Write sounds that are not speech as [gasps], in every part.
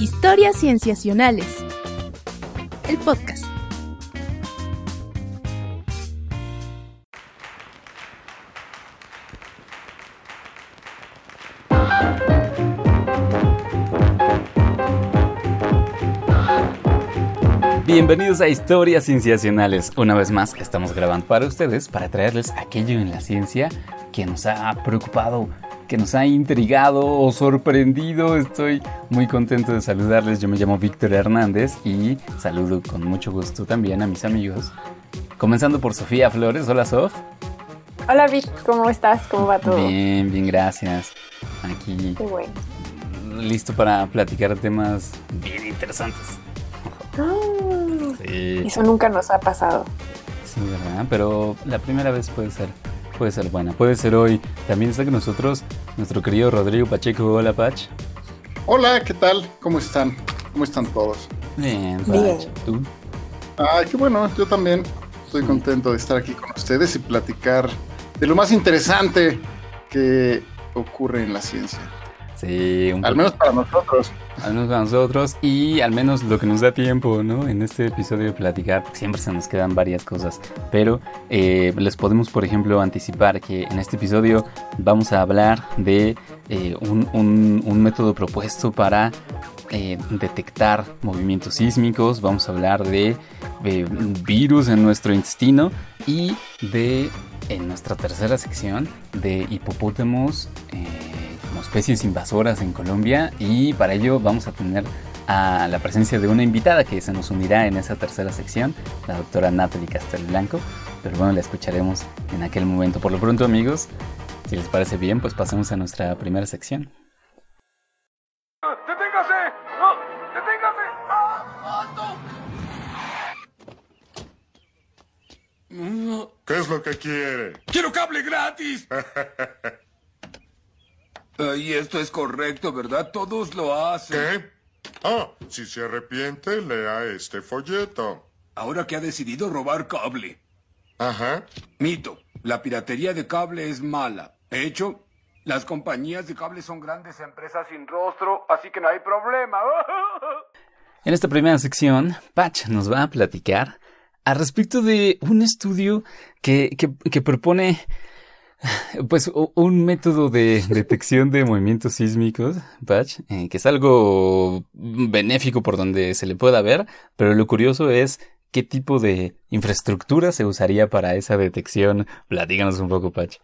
Historias Cienciacionales. El podcast. Bienvenidos a Historias Cienciacionales. Una vez más estamos grabando para ustedes para traerles aquello en la ciencia que nos ha preocupado, que nos ha intrigado o sorprendido. Estoy muy contento de saludarles. Yo me llamo Víctor Hernández y saludo con mucho gusto también a mis amigos. Comenzando por Sofía Flores. Hola, Sof. Hola, Vic. ¿Cómo estás? ¿Cómo va todo? Bien, bien, gracias. Aquí. Qué bueno. Listo para platicar temas bien interesantes. Ah, Sí, Eso nunca nos ha pasado. sí, ¿verdad? Pero la primera vez puede ser, puede ser buena. Puede ser hoy. También está con nosotros nuestro querido Rodrigo Pacheco. Hola, Pach. Hola, ¿qué tal? ¿Cómo están? ¿Cómo están todos? Bien, Pach. Bien. ¿Tú? Ay, qué bueno, yo también estoy contento de estar aquí con ustedes y platicar de lo más interesante que ocurre en la ciencia. Sí, un Al menos para nosotros. al menos para nosotros y al menos lo que nos da tiempo, ¿no? En este episodio de platicar, porque siempre se nos quedan varias cosas, pero eh, les podemos, por ejemplo, anticipar que en este episodio vamos a hablar de eh, un, un- un método propuesto para eh, detectar movimientos sísmicos, vamos a hablar de, de virus en nuestro intestino y de, en nuestra tercera sección, de hipopótamos como especies invasoras en Colombia y para ello vamos a tener a la presencia de una invitada que se nos unirá en esa tercera sección, la doctora Natalie Castelblanco, pero bueno, la escucharemos en aquel momento. Por lo pronto, amigos, si les parece bien, pues pasemos a nuestra primera sección. ¡Deténgase! ¡No! ¡Deténgase! ¡Ah! ¡Alto! ¿Qué es lo que quiere? ¡Quiero cable gratis! [laughs] Y esto es correcto, ¿verdad? Todos lo hacen. ¿Qué? Ah, si se arrepiente, lea este folleto. Ahora que ha decidido robar cable. Ajá. Mito. La piratería de cable es mala. De hecho, las compañías de cable son grandes empresas sin rostro, así que no hay problema. En esta primera sección, Patch nos va a platicar al respecto de un estudio que, que- que propone [laughs] pues un método de [laughs] detección de movimientos sísmicos, Patch, eh, que es algo benéfico por donde se le pueda ver, pero lo curioso es qué tipo de infraestructura se usaría para esa detección. Platíganos un poco, Patch.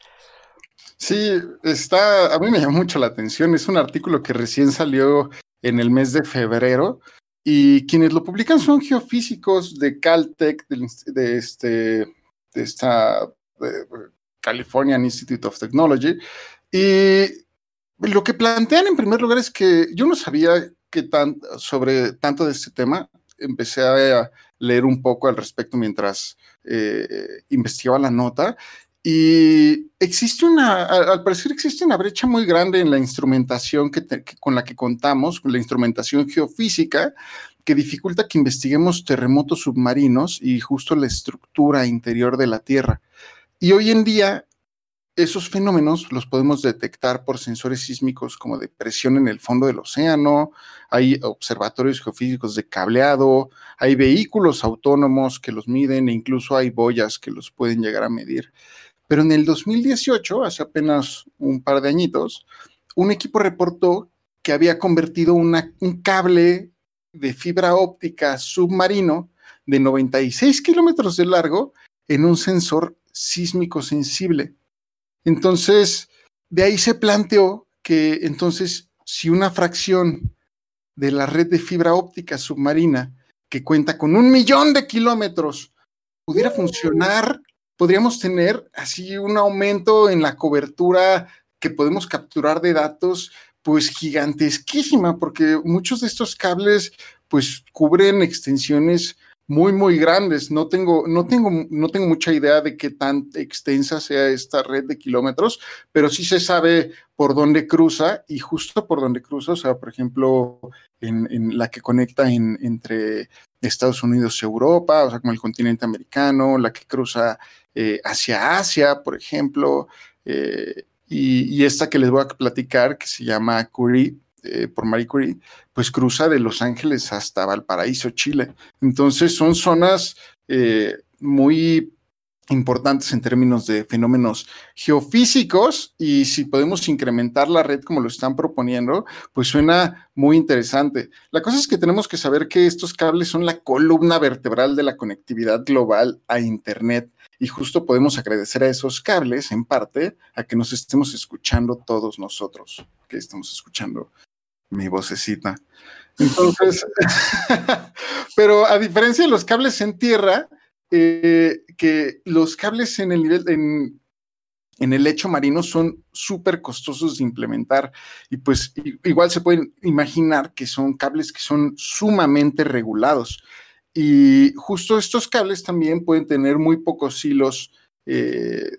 Sí, está, a mí me llamó mucho la atención. Es un artículo que recién salió en el mes de febrero y quienes lo publican son geofísicos de Caltech, de, este, de esta de Californian Institute of Technology. Y lo que plantean en primer lugar es que yo no sabía que tan, sobre tanto de este tema. Empecé a leer un poco al respecto mientras eh, investigaba la nota. Y existe una, al parecer existe una brecha muy grande en la instrumentación que te- que- con la que contamos, con la instrumentación geofísica, que dificulta que investiguemos terremotos submarinos y justo la estructura interior de la Tierra. Y hoy en día, esos fenómenos los podemos detectar por sensores sísmicos como de presión en el fondo del océano, hay observatorios geofísicos de cableado, hay vehículos autónomos que los miden e incluso hay boyas que los pueden llegar a medir. Pero en el 2018, hace apenas un par de añitos, un equipo reportó que había convertido un cable de fibra óptica submarino de 96 kilómetros de largo en un sensor sísmico sensible. Entonces, de ahí se planteó que entonces, si una fracción de la red de fibra óptica submarina, que cuenta con un millón de kilómetros, pudiera funcionar, podríamos tener así un aumento en la cobertura que podemos capturar de datos, pues gigantesquísima, porque muchos de estos cables, pues cubren extensiones muy, muy grandes. No tengo, no tengo, no tengo mucha idea de qué tan extensa sea esta red de kilómetros, pero sí se sabe por dónde cruza y justo por dónde cruza, o sea, por ejemplo, en, en la que conecta en, entre Estados Unidos y Europa, o sea, como el continente americano, la que cruza eh, hacia Asia, por ejemplo, eh, y, y, esta que les voy a platicar, que se llama Curie, eh, por Marie Curie, pues cruza de Los Ángeles hasta Valparaíso, Chile. Entonces son zonas eh, muy importantes en términos de fenómenos geofísicos y si podemos incrementar la red como lo están proponiendo, pues suena muy interesante. La cosa es que tenemos que saber que estos cables son la columna vertebral de la conectividad global a Internet y justo podemos agradecer a esos cables en parte a que nos estemos escuchando todos nosotros, que estamos escuchando mi vocecita. Entonces, [laughs] pero a diferencia de los cables en tierra, eh, que los cables en el nivel, en, en el lecho marino son súper costosos de implementar y pues igual se pueden imaginar que son cables que son sumamente regulados. Y justo estos cables también pueden tener muy pocos hilos, eh,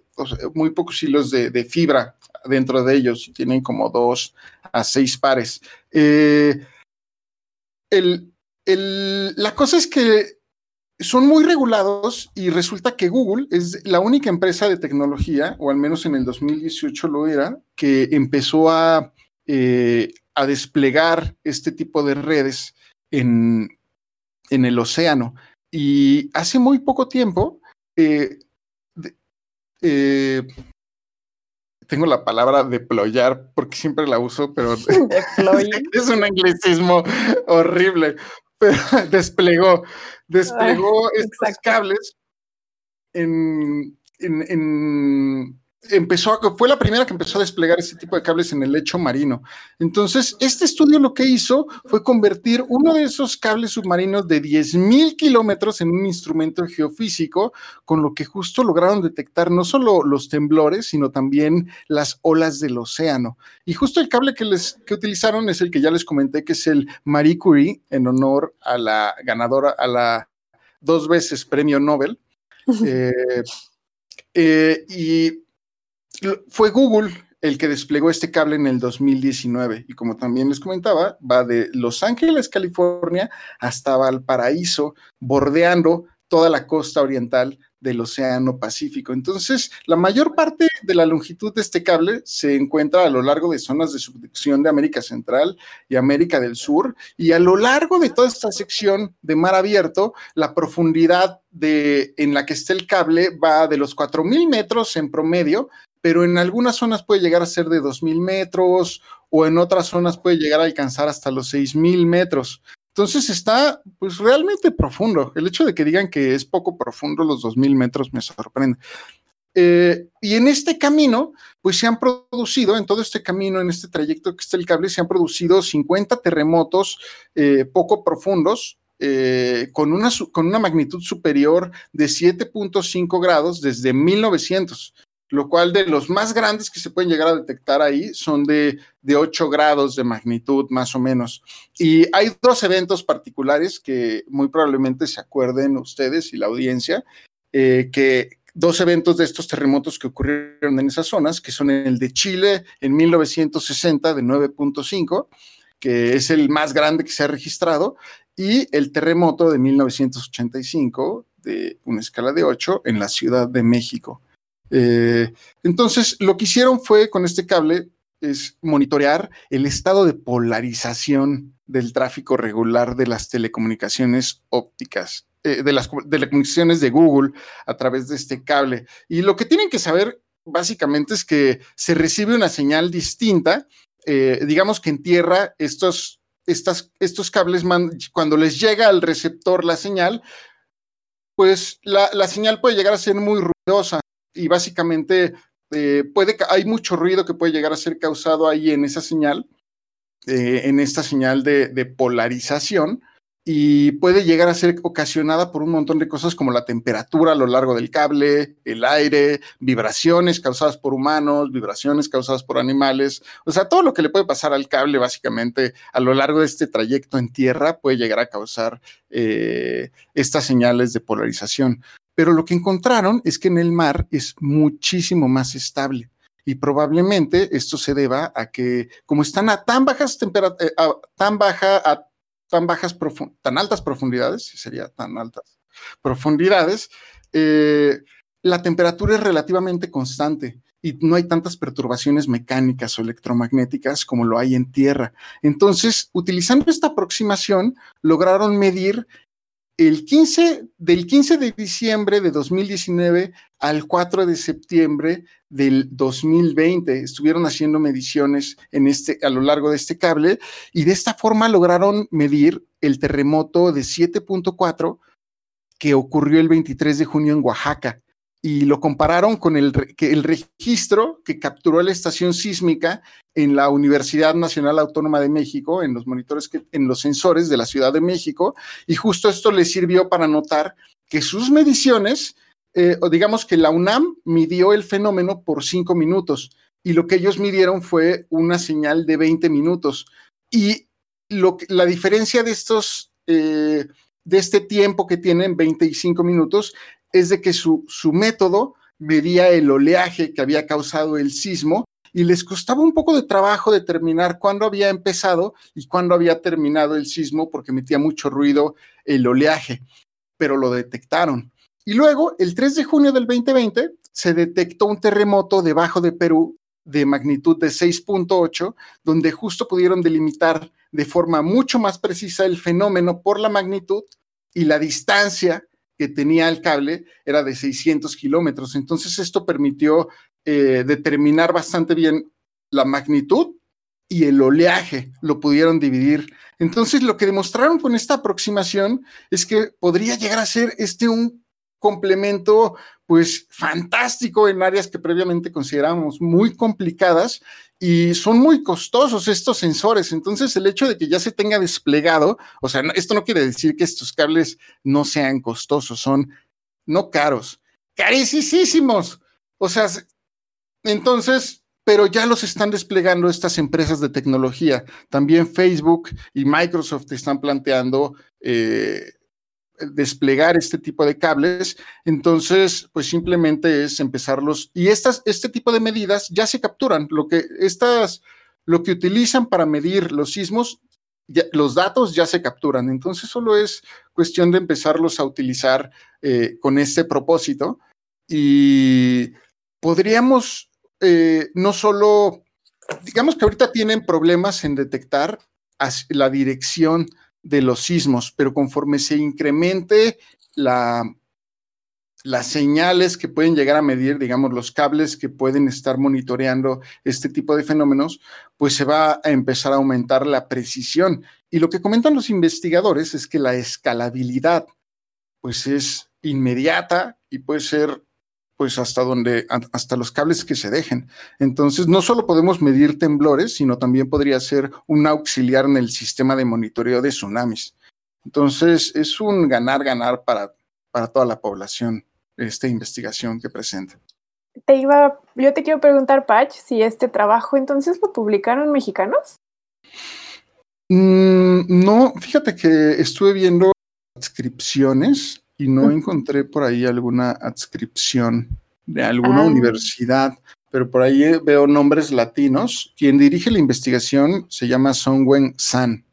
muy pocos hilos de, fibra dentro de ellos, tienen como dos a seis pares. Eh, la cosa es que son muy regulados y resulta que Google es la única empresa de tecnología, o al menos en el 2018 lo era, que empezó a, eh, a desplegar este tipo de redes en, en, el océano. Y hace muy poco tiempo, eh, eh, tengo la palabra deployar porque siempre la uso, pero [laughs] [laughs] es un anglicismo horrible. Pero [laughs] desplegó, desplegó estos cables en, en, empezó a, fue la primera que empezó a desplegar ese tipo de cables en el lecho marino. Entonces, este estudio lo que hizo fue convertir uno de esos cables submarinos de 10.000 kilómetros en un instrumento geofísico, con lo que justo lograron detectar no solo los temblores, sino también las olas del océano. Y justo el cable que, les, que utilizaron es el que ya les comenté, que es el Marie Curie, en honor a la ganadora, a la dos veces premio Nobel. [laughs] Eh, eh, y fue Google el que desplegó este cable en el 2019 y como también les comentaba, va de Los Ángeles, California, hasta Valparaíso, bordeando toda la costa oriental del Océano Pacífico. Entonces, la mayor parte de la longitud de este cable se encuentra a lo largo de zonas de subducción de América Central y América del Sur, y a lo largo de toda esta sección de mar abierto, la profundidad de, en la que está el cable va de los 4.000 metros en promedio pero en algunas zonas puede llegar a ser de 2.000 metros o en otras zonas puede llegar a alcanzar hasta los 6.000 metros. Entonces está pues realmente profundo. El hecho de que digan que es poco profundo los 2.000 metros me sorprende. Eh, y en este camino, pues se han producido, en todo este camino, en este trayecto que está el cable, se han producido 50 terremotos eh, poco profundos, eh, con, una, magnitud superior de 7.5 grados desde 1900 lo cual de los más grandes que se pueden llegar a detectar ahí son de, de 8 grados de magnitud más o menos. Y hay dos eventos particulares que muy probablemente se acuerden ustedes y la audiencia, eh, que dos eventos de estos terremotos que ocurrieron en esas zonas, que son el de Chile en 1960 de 9.5, que es el más grande que se ha registrado, y el terremoto de 1985 de una escala de 8 en la Ciudad de México. Eh, entonces, lo que hicieron fue con este cable es monitorear el estado de polarización del tráfico regular de las telecomunicaciones ópticas, eh, de las telecomunicaciones de Google a través de este cable. Y lo que tienen que saber básicamente es que se recibe una señal distinta. Eh, digamos que en tierra estos, estas, estos cables, cuando les llega al receptor la señal, pues la, la señal puede llegar a ser muy ruidosa y básicamente eh, puede, hay mucho ruido que puede llegar a ser causado ahí en esa señal, eh, en esta señal de, polarización, y puede llegar a ser ocasionada por un montón de cosas como la temperatura a lo largo del cable, el aire, vibraciones causadas por humanos, vibraciones causadas por animales, o sea, todo lo que le puede pasar al cable básicamente a lo largo de este trayecto en tierra puede llegar a causar eh, estas señales de polarización pero lo que encontraron es que en el mar es muchísimo más estable. Y probablemente esto se deba a que, como están a tan bajas temperaturas, eh, tan baja, a tan bajas, tan altas profundidades, si sería tan altas profundidades, eh, la temperatura es relativamente constante y no hay tantas perturbaciones mecánicas o electromagnéticas como lo hay en Tierra. Entonces, utilizando esta aproximación, lograron medir el 15, del 15 de diciembre de 2019 al 4 de septiembre del 2020. Estuvieron haciendo mediciones en este, a lo largo de este cable y de esta forma lograron medir el terremoto de 7.4 que ocurrió el 23 de junio en Oaxaca y lo compararon con el, el registro que capturó la estación sísmica en la Universidad Nacional Autónoma de México, en los monitores, que, en los sensores de la Ciudad de México, y justo esto les sirvió para notar que sus mediciones, eh, o digamos que la UNAM midió el fenómeno por cinco minutos, y lo que ellos midieron fue una señal de 20 minutos. Y lo, la diferencia de estos... Eh, de este tiempo que tienen, 25 minutos, es de que su, su método medía el oleaje que había causado el sismo y les costaba un poco de trabajo determinar cuándo había empezado y cuándo había terminado el sismo porque metía mucho ruido el oleaje, pero lo detectaron. Y luego, el 3 de junio del 2020, se detectó un terremoto debajo de Perú de magnitud de 6.8, donde justo pudieron delimitar de forma mucho más precisa el fenómeno por la magnitud y la distancia que tenía el cable era de 600 kilómetros. Entonces esto permitió eh, determinar bastante bien la magnitud y el oleaje, lo pudieron dividir. Entonces lo que demostraron con esta aproximación es que podría llegar a ser este un complemento pues fantástico en áreas que previamente considerábamos muy complicadas y son muy costosos estos sensores. Entonces, el hecho de que ya se tenga desplegado, o sea, esto no quiere decir que estos cables no sean costosos, son no caros, carísimos. O sea, entonces, pero ya los están desplegando estas empresas de tecnología. También Facebook y Microsoft están planteando eh, desplegar este tipo de cables, entonces pues simplemente es empezarlos. Y estas, este tipo de medidas ya se capturan, lo que estas, lo que utilizan para medir los sismos, los datos ya se capturan, entonces solo es cuestión de empezarlos a utilizar eh, con este propósito. Y podríamos eh, no solo, digamos que ahorita tienen problemas en detectar la dirección de los sismos, pero conforme se incremente la, las señales que pueden llegar a medir, digamos, los cables que pueden estar monitoreando este tipo de fenómenos, pues se va a empezar a aumentar la precisión. Y lo que comentan los investigadores es que la escalabilidad, pues es inmediata y puede ser pues hasta donde, hasta los cables que se dejen. Entonces, no solo podemos medir temblores, sino también podría ser un auxiliar en el sistema de monitoreo de tsunamis. Entonces, es un ganar-ganar para, para toda la población esta investigación que presenta. Te iba, yo te quiero preguntar, Patch, si este trabajo entonces lo publicaron mexicanos. Mm, no, fíjate que estuve viendo inscripciones y no encontré por ahí alguna adscripción de alguna ah. universidad, pero por ahí eh, veo nombres latinos. Quien dirige la investigación se llama Songwen San.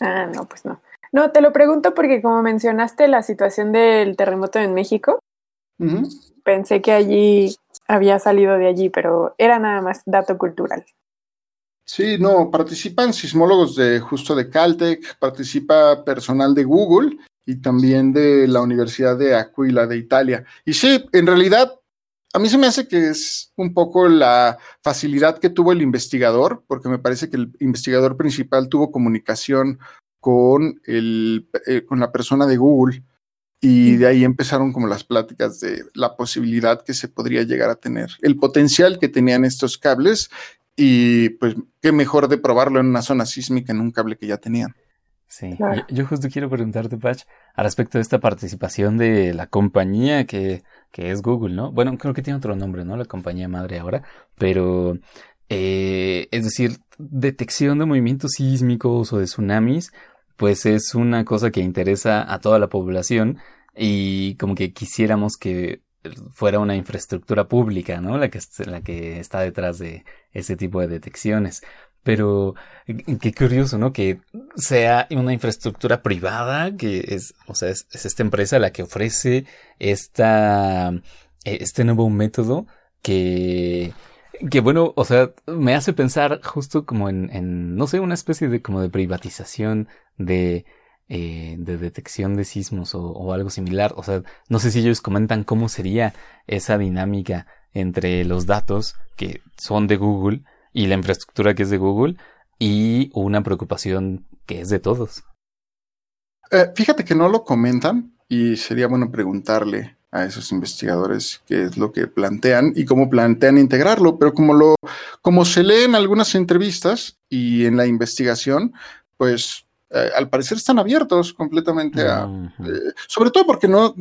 Ah, no, pues no. No, te lo pregunto porque como mencionaste la situación del terremoto en México, pensé que allí había salido de allí, pero era nada más dato cultural. Sí, no, participan sismólogos de justo de Caltech, participa personal de Google y también de la Universidad de Aquila de Italia. Y sí, en realidad, a mí se me hace que es un poco la facilidad que tuvo el investigador, porque me parece que el investigador principal tuvo comunicación con, el, eh, con la persona de Google y de ahí empezaron como las pláticas de la posibilidad que se podría llegar a tener, el potencial que tenían estos cables y pues qué mejor de probarlo en una zona sísmica en un cable que ya tenían. Sí, yo, justo quiero preguntarte, Patch, al respecto de esta participación de la compañía que, que es Google, ¿no? Bueno, creo que tiene otro nombre, ¿no? La compañía madre ahora, pero, eh, es decir, detección de movimientos sísmicos o de tsunamis, pues es una cosa que interesa a toda la población y como que quisiéramos que fuera una infraestructura pública, ¿no? La que, la que está detrás de ese tipo de detecciones. Pero qué curioso, ¿no? Que sea una infraestructura privada, que es, o sea, es, esta empresa la que ofrece esta, e, este nuevo método que que bueno, o sea, me hace pensar justo como en, en no sé, una especie de como de privatización de, eh, de detección de sismos o, o, algo similar. O sea, no sé si ellos comentan cómo sería esa dinámica entre los datos que son de Google y la infraestructura que es de Google y una preocupación que es de todos. Eh, fíjate que no lo comentan y sería bueno preguntarle a esos investigadores qué es lo que plantean y cómo plantean integrarlo, pero como lo como se lee en algunas entrevistas y en la investigación, pues eh, al parecer están abiertos completamente a eh, sobre todo porque no,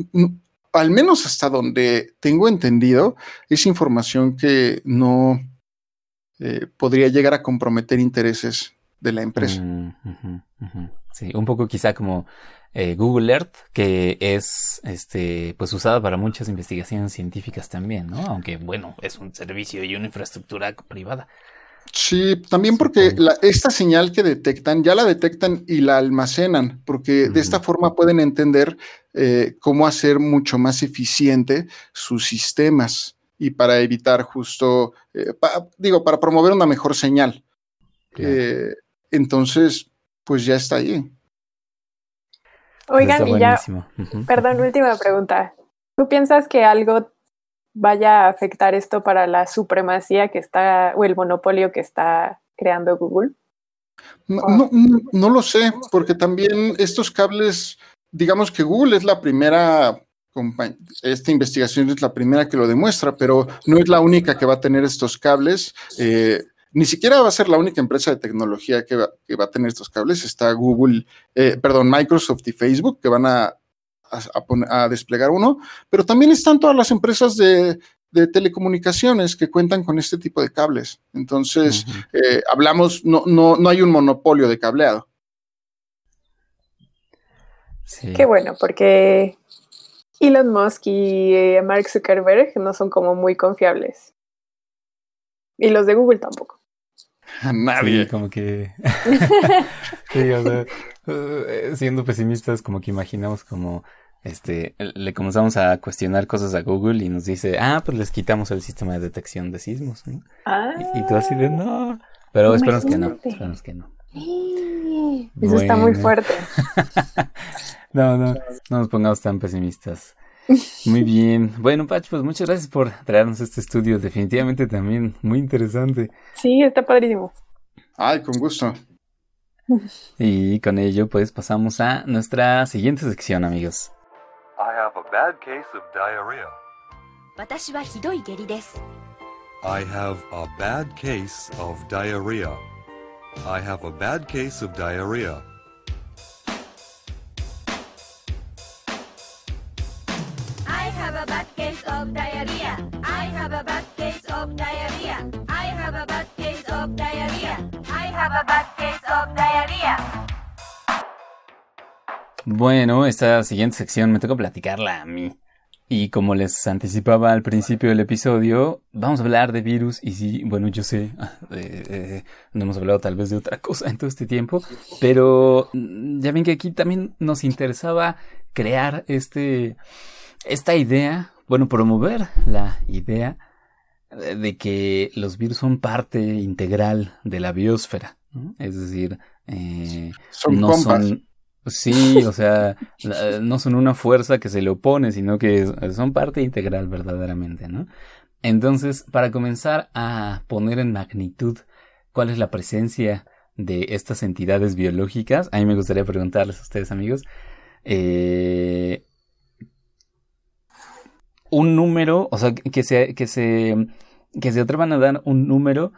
al menos hasta donde tengo entendido es información que no eh, podría llegar a comprometer intereses de la empresa. Sí, un poco quizá como eh, Google Earth, que es este, pues usada para muchas investigaciones científicas también, ¿no? Aunque bueno, es un servicio y una infraestructura privada. Sí, también porque esta señal que detectan, ya la detectan y la almacenan, porque de esta forma pueden entender eh, cómo hacer mucho más eficiente sus sistemas y para evitar justo, eh, digo, para promover una mejor señal. entonces, pues ya está ahí. Oigan, y ya, perdón, última pregunta. ¿Tú piensas que algo vaya a afectar esto para la supremacía que está, o el monopolio que está creando Google? No, no, lo sé, porque también estos cables, digamos que Google es la primera esta investigación es la primera que lo demuestra, pero no es la única que va a tener estos cables. Eh, ni siquiera va a ser la única empresa de tecnología que va, a tener estos cables. Está Google, eh, perdón, Microsoft y Facebook que van a, a, desplegar uno, pero también están todas las empresas de, telecomunicaciones que cuentan con este tipo de cables. Entonces, eh, hablamos, no, no, no hay un monopolio de cableado. Qué bueno, porque Elon Musk y eh, Mark Zuckerberg no son como muy confiables. Y los de Google tampoco. nadie. Sí, como que. [laughs] sí, o sea, eh, siendo pesimistas, como que imaginamos como. Este, le comenzamos a cuestionar cosas a Google y nos dice, ah, pues les quitamos el sistema de detección de sismos, ¿no? Ah, y, tú así de, no. Pero esperamos que no, esperamos que no. Eso está muy fuerte. [laughs] no, no, no nos pongamos tan pesimistas. Muy bien. Bueno, Pach, pues muchas gracias por traernos este estudio. Definitivamente también muy interesante. Sí, está padrísimo. Ay, con gusto. Y con ello, pues pasamos a nuestra siguiente sección, amigos. I have a bad case of diarrhea. I have a bad case of diarrhea. I have a bad case of diarrhea. Bueno, esta siguiente sección me toca platicarla a mí. Y como les anticipaba al principio del episodio, vamos a hablar de virus y sí, bueno, yo sé, [laughs] eh, eh, no hemos hablado tal vez de otra cosa en todo este tiempo, pero mm, ya ven que aquí también nos interesaba crear este, esta idea, bueno, promover la idea de que los virus son parte integral de la biosfera, es decir, eh, no son Sí, o sea, no son una fuerza que se le opone, sino que son parte integral verdaderamente, ¿no? Entonces, para comenzar a poner en magnitud cuál es la presencia de estas entidades biológicas, a mí me gustaría preguntarles a ustedes, amigos, eh, un número, o sea, que se, que se, que se atrevan a dar un número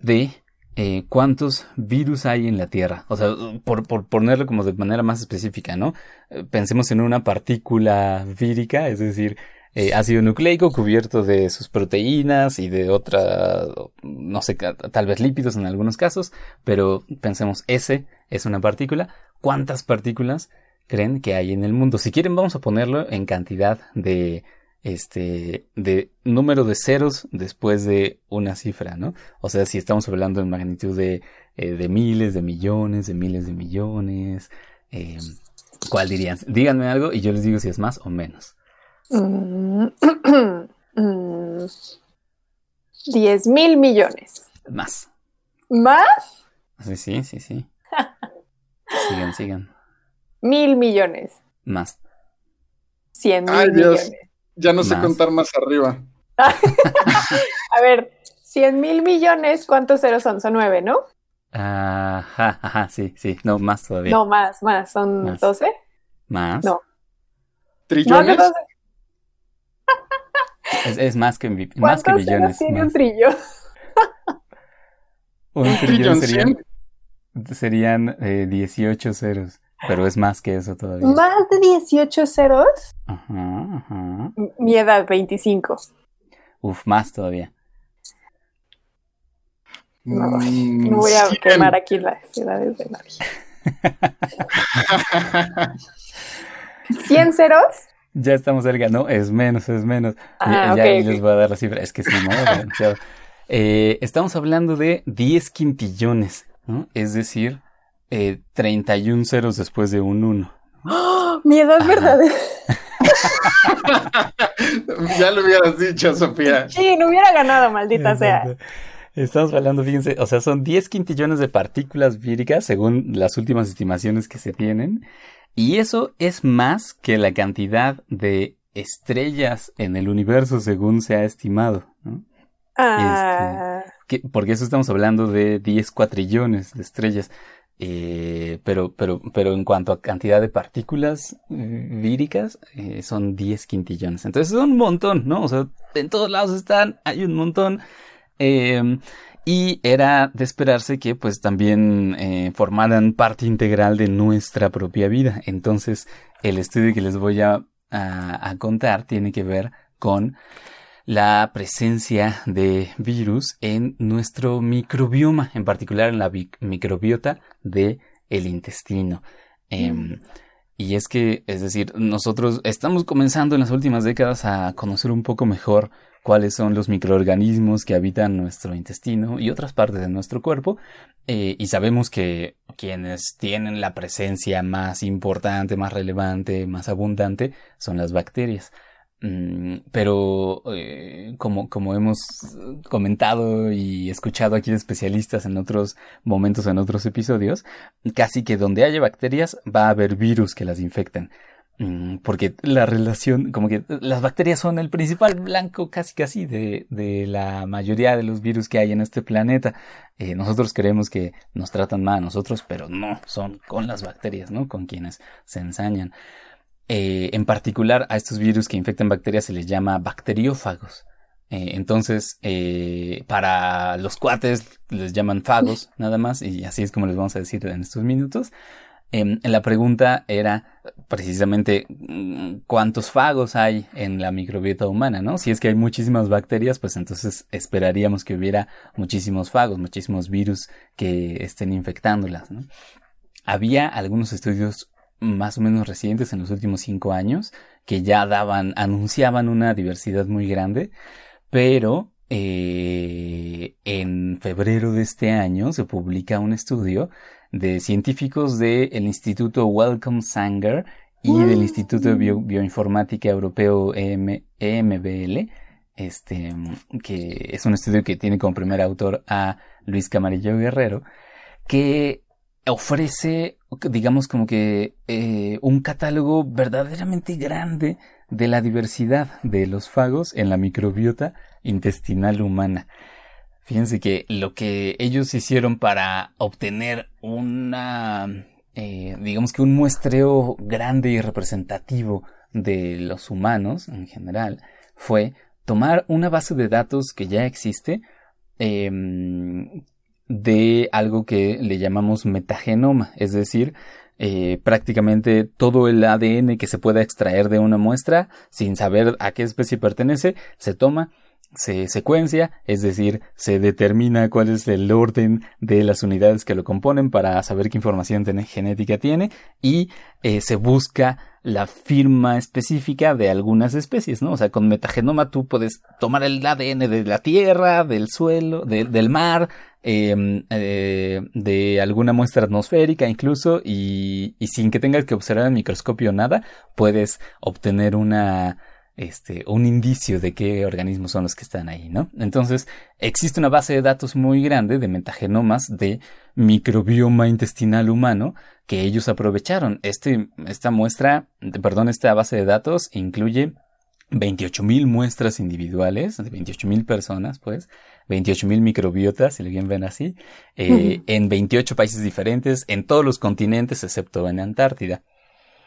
de eh, cuántos virus hay en la Tierra. O sea, por, por, ponerlo como de manera más específica, ¿no? Eh, pensemos en una partícula vírica, es decir, eh, ácido nucleico cubierto de sus proteínas y de otra, no sé, tal vez lípidos en algunos casos, pero pensemos, ese es una partícula. ¿Cuántas partículas creen que hay en el mundo? Si quieren, vamos a ponerlo en cantidad de este, de número de ceros después de una cifra, ¿no? O sea, si estamos hablando en magnitud de, eh, de miles, de millones, de miles de millones, eh, ¿cuál dirían? Díganme algo y yo les digo si es más o menos. 10 mil millones. Más. ¿Más? Sí, sí, sí, sí. [laughs] sigan, sigan. Mil millones. Más. 100 mil Ay, Dios. Ya no sé contar más arriba. [laughs] A ver, 100 mil millones, ¿cuántos ceros son? Son nueve, ¿no? Ajá, ajá, sí, sí. No, más todavía. No, más, más. ¿Son Más. 12? Más. No. ¿Trillones? 12. [laughs] Es, es más que, más que ¿Cuántos ceros millones. tiene un más. trillón? Un [laughs] ¿Un trillón trillón serían, serían eh, 18 ceros. Pero es más que eso todavía. ¿Más de 18 ceros? Ajá, ajá. Mi edad, 25. Uf, más todavía. No, Mm, No voy a 100. quemar aquí las edades de nadie. [laughs] ¿100 ceros? Ya estamos cerca, no, es menos, es menos. Ah, ya ya ok, ahí ok. les voy a dar la cifra, es que sí, no. [laughs] Eh, estamos hablando de 10 quintillones, ¿no? Es decir, eh, 31 ceros después de un 1. ¡Oh! [gasps] Mi edad Ajá. verdadera. [laughs] ya lo hubieras dicho, Sofía. Sí, no hubiera ganado, maldita sea. Estamos hablando, fíjense, o sea, son 10 quintillones de partículas víricas según las últimas estimaciones que se tienen. Y eso es más que la cantidad de estrellas en el universo según se ha estimado. ¿no? Ah, Que- porque eso estamos hablando de 10 cuatrillones de estrellas. Eh, pero, pero, pero en cuanto a cantidad de partículas eh, víricas, eh, son 10 quintillones. Entonces son un montón, ¿no? O sea, en todos lados están, hay un montón. Eh, y era de esperarse que pues también eh, formaran parte integral de nuestra propia vida. Entonces, el estudio que les voy a- a contar tiene que ver con la presencia de virus en nuestro microbioma, en particular en la bi- microbiota de el intestino. Em, y es que, es decir, nosotros estamos comenzando en las últimas décadas a conocer un poco mejor cuáles son los microorganismos que habitan nuestro intestino y otras partes de nuestro cuerpo. eh, y sabemos que quienes tienen la presencia más importante, más relevante, más abundante, son las bacterias. Mm, pero eh, como, hemos comentado y escuchado aquí de especialistas en otros momentos, en otros episodios, casi que donde haya bacterias va a haber virus que las infecten. Mm, Porque la relación, como que las bacterias son el principal blanco casi casi de, de la mayoría de los virus que hay en este planeta. Eh, nosotros creemos que nos tratan mal a nosotros, pero no, son con las bacterias, ¿no? Con quienes se ensañan. Eh, en particular a estos virus que infectan bacterias se les llama bacteriófagos. Eh, entonces, eh, para los cuates les llaman fagos, [laughs] nada más, y así es como les vamos a decir en estos minutos. Em, la pregunta era precisamente mm, cuántos fagos hay en la microbiota humana, ¿no? Si es que hay muchísimas bacterias, pues entonces esperaríamos que hubiera muchísimos fagos, muchísimos virus que estén infectándolas, ¿no? Había algunos estudios más o menos recientes en los últimos cinco años que ya daban, anunciaban una diversidad muy grande, pero eh, en febrero de este año se publica un estudio de científicos del Instituto Wellcome Sanger y del Instituto de Bio- Bioinformática Europeo EM EMBL, este, que es un estudio que tiene como primer autor a Luis Camarillo Guerrero, que ofrece, digamos, como que eh, un catálogo verdaderamente grande de la diversidad de los fagos en la microbiota intestinal humana. Fíjense que lo que ellos hicieron para obtener una, eh, digamos que un muestreo grande y representativo de los humanos en general fue tomar una base de datos que ya existe em, de algo que le llamamos metagenoma, es decir, eh, prácticamente todo el ADN que se pueda extraer de una muestra sin saber a qué especie pertenece, se toma, se secuencia, es decir, se determina cuál es el orden de las unidades que lo componen para saber qué información genética tiene y eh, se busca la firma específica de algunas especies, ¿no? O sea, con metagenoma tú puedes tomar el ADN de la tierra, del suelo, de- del mar, eh, eh, de alguna muestra atmosférica incluso y, y sin que tengas que observar el microscopio nada, puedes obtener una este, un indicio de qué organismos son los que están ahí, ¿no? Entonces, existe una base de datos muy grande de metagenomas de microbioma intestinal humano que ellos aprovecharon. Este, esta muestra, perdón, esta base de datos incluye 28.000 muestras individuales de 28.000 personas, pues, 28.000 microbiotas, si lo bien ven así, eh, en 28 países diferentes, en todos los continentes excepto en Antártida.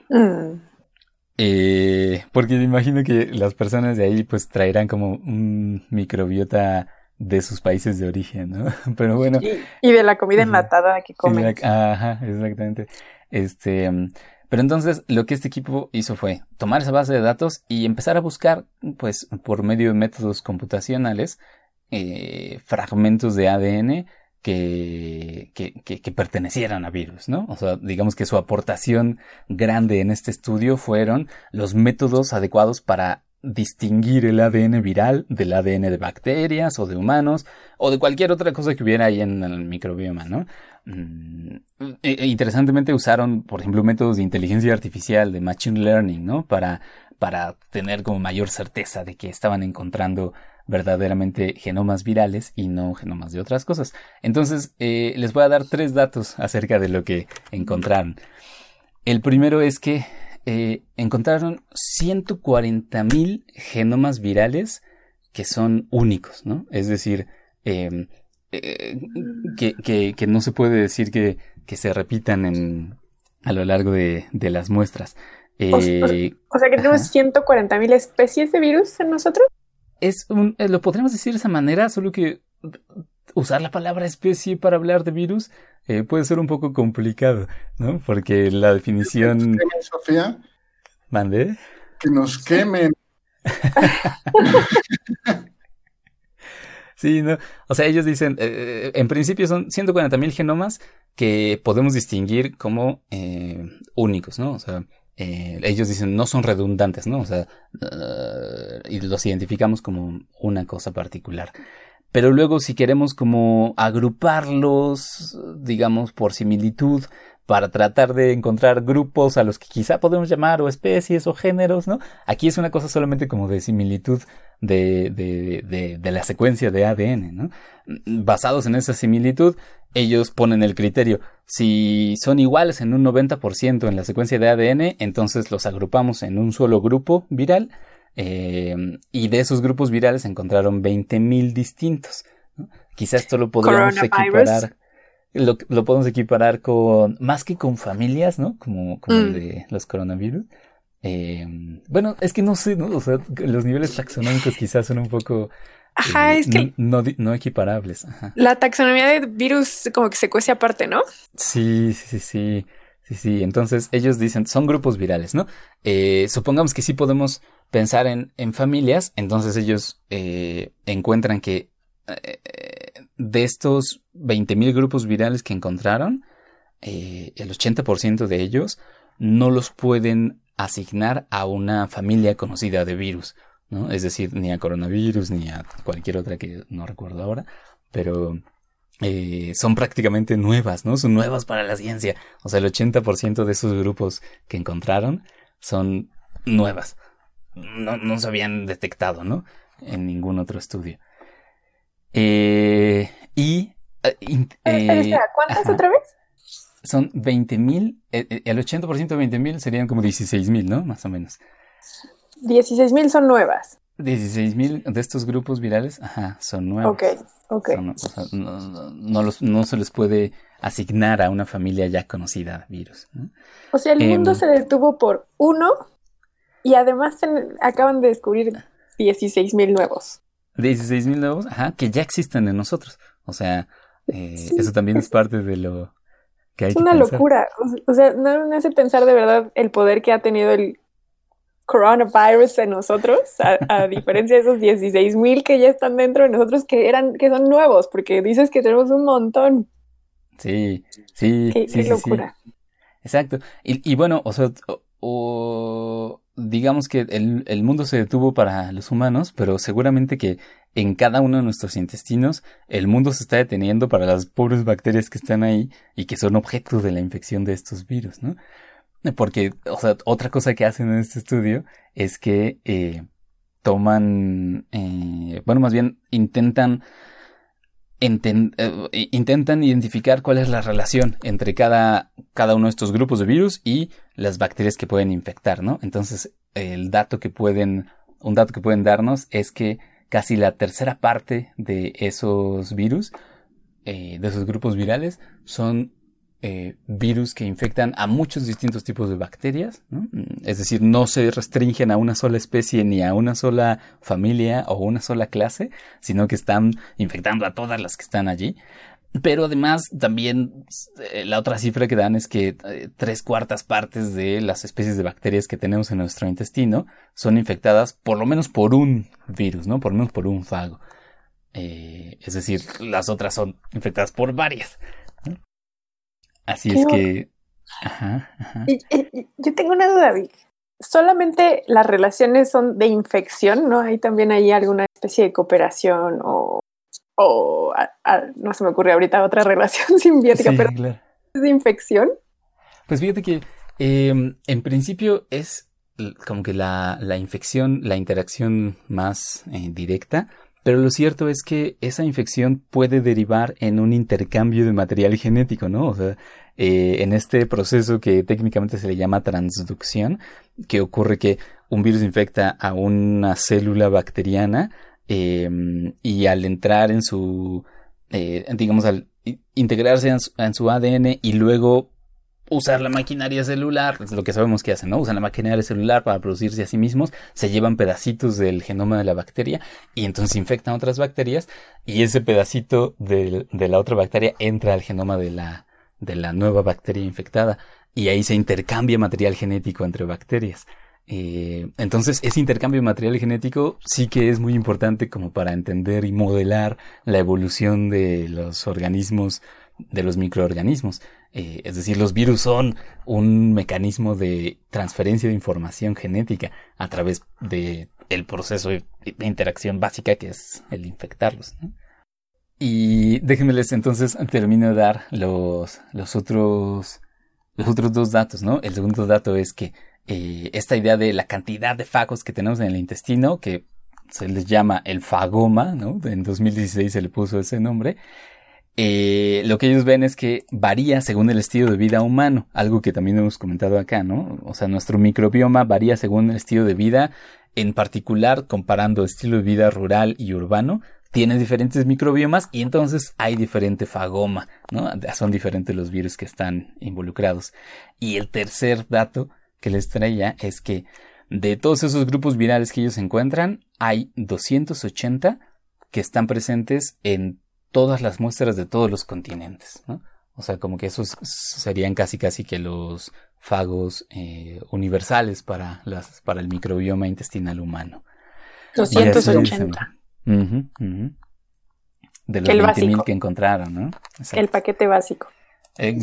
Mm. Eh, porque me imagino que las personas de ahí pues traerán como un microbiota de sus países de origen, ¿no? [laughs] Pero bueno. Y, de la comida enlatada que comen. Ajá, exactamente. Este, pero entonces lo que este equipo hizo fue tomar esa base de datos y empezar a buscar, pues, por medio de métodos computacionales, eh, fragmentos de ADN que, que, pertenecieran a virus, ¿no? O sea, digamos que su aportación grande en este estudio fueron los métodos adecuados para distinguir el ADN viral del ADN de bacterias o de humanos o de cualquier otra cosa que hubiera ahí en el microbioma, ¿no? Mm, e, e interesantemente usaron, por ejemplo, métodos de inteligencia artificial, de machine learning, ¿no? Para, para tener como mayor certeza de que estaban encontrando verdaderamente genomas virales y no genomas de otras cosas. Entonces, eh, les voy a dar tres datos acerca de lo que encontraron. El primero es que eh, encontraron 140.000 genomas virales que son únicos, ¿no? Es decir, em, eh, que, no se puede decir que, se repitan en, a lo largo de, las muestras. o, sea, que tenemos 140.000 especies de virus en nosotros es un, eh, lo podríamos decir de esa manera, solo que usar la palabra especie para hablar de virus eh, puede ser un poco complicado, ¿no? Porque la definición... ¿Que nos quemen, Sofía? ¿Mande? Que nos quemen. [laughs] sí, ¿no? O sea, ellos dicen, eh, en principio son 140.000 genomas que podemos distinguir como únicos, ¿no? O sea, eh, ellos dicen no son redundantes, ¿no? O sea, eh, y los identificamos como una cosa particular. Pero luego si queremos como agruparlos, digamos, por similitud, para tratar de encontrar grupos a los que quizá podemos llamar o especies o géneros, ¿no? Aquí es una cosa solamente como de similitud de, de, de, de la secuencia de ADN, ¿no? Basados en esa similitud, ellos ponen el criterio. Si son iguales en un 90% en la secuencia de ADN, entonces los agrupamos en un solo grupo viral. Eh, y de esos grupos virales encontraron 20.000 distintos. Quizás esto lo podríamos equiparar. Lo, lo, podemos equiparar con, más que con familias, ¿no? Como, como el mm. de los coronavirus. Eh, bueno, es que no sé, ¿no? O sea, los niveles taxonómicos quizás son un poco Ajá, es que. No, no, equiparables. La taxonomía de virus como que se cuece aparte, ¿no? Sí, sí, sí. Sí, sí. Entonces ellos dicen, son grupos virales, ¿no? Eh, supongamos que sí podemos pensar en, en familias, entonces ellos eh, encuentran que eh, de estos 20.000 grupos virales que encontraron, el 80% de ellos no los pueden asignar a una familia conocida de virus. ¿No? Es decir, ni a coronavirus ni a cualquier otra que no recuerdo ahora, pero eh, son prácticamente nuevas, ¿no? Son nuevas para la ciencia. O sea, el 80% de esos grupos que encontraron son nuevas. No, no se habían detectado, ¿no? En ningún otro estudio. Eh, y... Eh, ¿Cuántas otra vez? Son 20.000, el 80% de 20.000 serían como 16.000, ¿no? Más o menos. 16 mil son nuevas. 16 mil de estos grupos virales, ajá, son nuevos. Ok, ok. no, se les puede asignar a una familia ya conocida virus. O sea, el mundo em, se detuvo por uno y además acaban de descubrir 16 mil nuevos. 16 mil nuevos, ajá, que ya existen en nosotros. O sea, eh, eso también es parte de lo que hay. Es una locura. O sea, no me hace pensar de verdad el poder que ha tenido el coronavirus en nosotros, a, [laughs] diferencia de esos 16 mil que ya están dentro de nosotros, que eran, que son nuevos, porque dices que tenemos un montón. Sí, sí, qué, sí, locura. Exacto. Y, bueno, o sea, o, digamos que el, el, mundo se detuvo para los humanos, pero seguramente que en cada uno de nuestros intestinos el mundo se está deteniendo para las pobres bacterias que están ahí y que son objeto de la infección de estos virus, ¿no? Porque, o sea, otra cosa que hacen en este estudio es que eh, toman, eh, bueno, más bien intentan, eh, intentan identificar cuál es la relación entre cada, cada uno de estos grupos de virus y las bacterias que pueden infectar, ¿no? Entonces, el dato que pueden, un dato que pueden darnos es que casi la tercera parte de esos virus, de esos grupos virales, son eh, virus que infectan a muchos distintos tipos de bacterias, mm, es decir, no se restringen a una sola especie ni a una sola familia o una sola clase, sino que están infectando a todas las que están allí. Pero además también eh, la otra cifra que dan es que eh, tres cuartas partes de las especies de bacterias que tenemos en nuestro intestino son infectadas por lo menos por un virus, ¿no? Por lo menos por un fago. es decir, las otras son infectadas por varias. Así es que... Ajá, yo tengo una duda, Vic. ¿Solamente las relaciones son de infección? ¿No hay también ahí alguna especie de cooperación o, o no se me ocurre ahorita otra [laughs] relación simbiótica, pero ¿es de infección? Pues fíjate que em, en principio es como que la, la infección, la interacción más eh, directa, pero lo cierto es que esa infección puede derivar en un intercambio de material genético, ¿no? O sea, eh, en este proceso que técnicamente se le llama transducción, que ocurre que un virus infecta a una célula bacteriana em, y al entrar en su, eh, digamos, al integrarse en su ADN y luego usar la maquinaria celular, es lo que sabemos que hacen, ¿no? Usan la maquinaria celular para producirse a sí mismos, se llevan pedacitos del genoma de la bacteria y entonces infectan otras bacterias y ese pedacito de, la otra bacteria entra al genoma de la, nueva bacteria infectada y ahí se intercambia material genético entre bacterias. Eh, entonces, ese intercambio de material genético sí que es muy importante como para entender y modelar la evolución de los organismos, de los microorganismos. Eh, es decir, los virus son un mecanismo de transferencia de información genética a través de el proceso de, interacción básica que es el infectarlos. Y déjenmeles entonces termino de dar los, otros los otros dos datos, ¿no? El segundo dato es que eh, esta idea de la cantidad de fagos que tenemos en el intestino, que se les llama el fagoma, ¿no? En 2016 se le puso ese nombre, eh, lo que ellos ven es que varía según el estilo de vida humano, algo que también hemos comentado acá, ¿no? O sea, nuestro microbioma varía según el estilo de vida, en particular comparando estilo de vida rural y urbano, tiene diferentes microbiomas y entonces hay diferente fagoma, ¿no? Son diferentes los virus que están involucrados. Y el tercer dato que les traía es que de todos esos grupos virales que ellos encuentran, hay 280 que están presentes en todas las muestras de todos los continentes, ¿no? O sea, como que esos serían casi casi que los fagos eh, universales para, las, para el microbioma intestinal humano. 280. De los 20.000 que encontraron, ¿no? El paquete básico.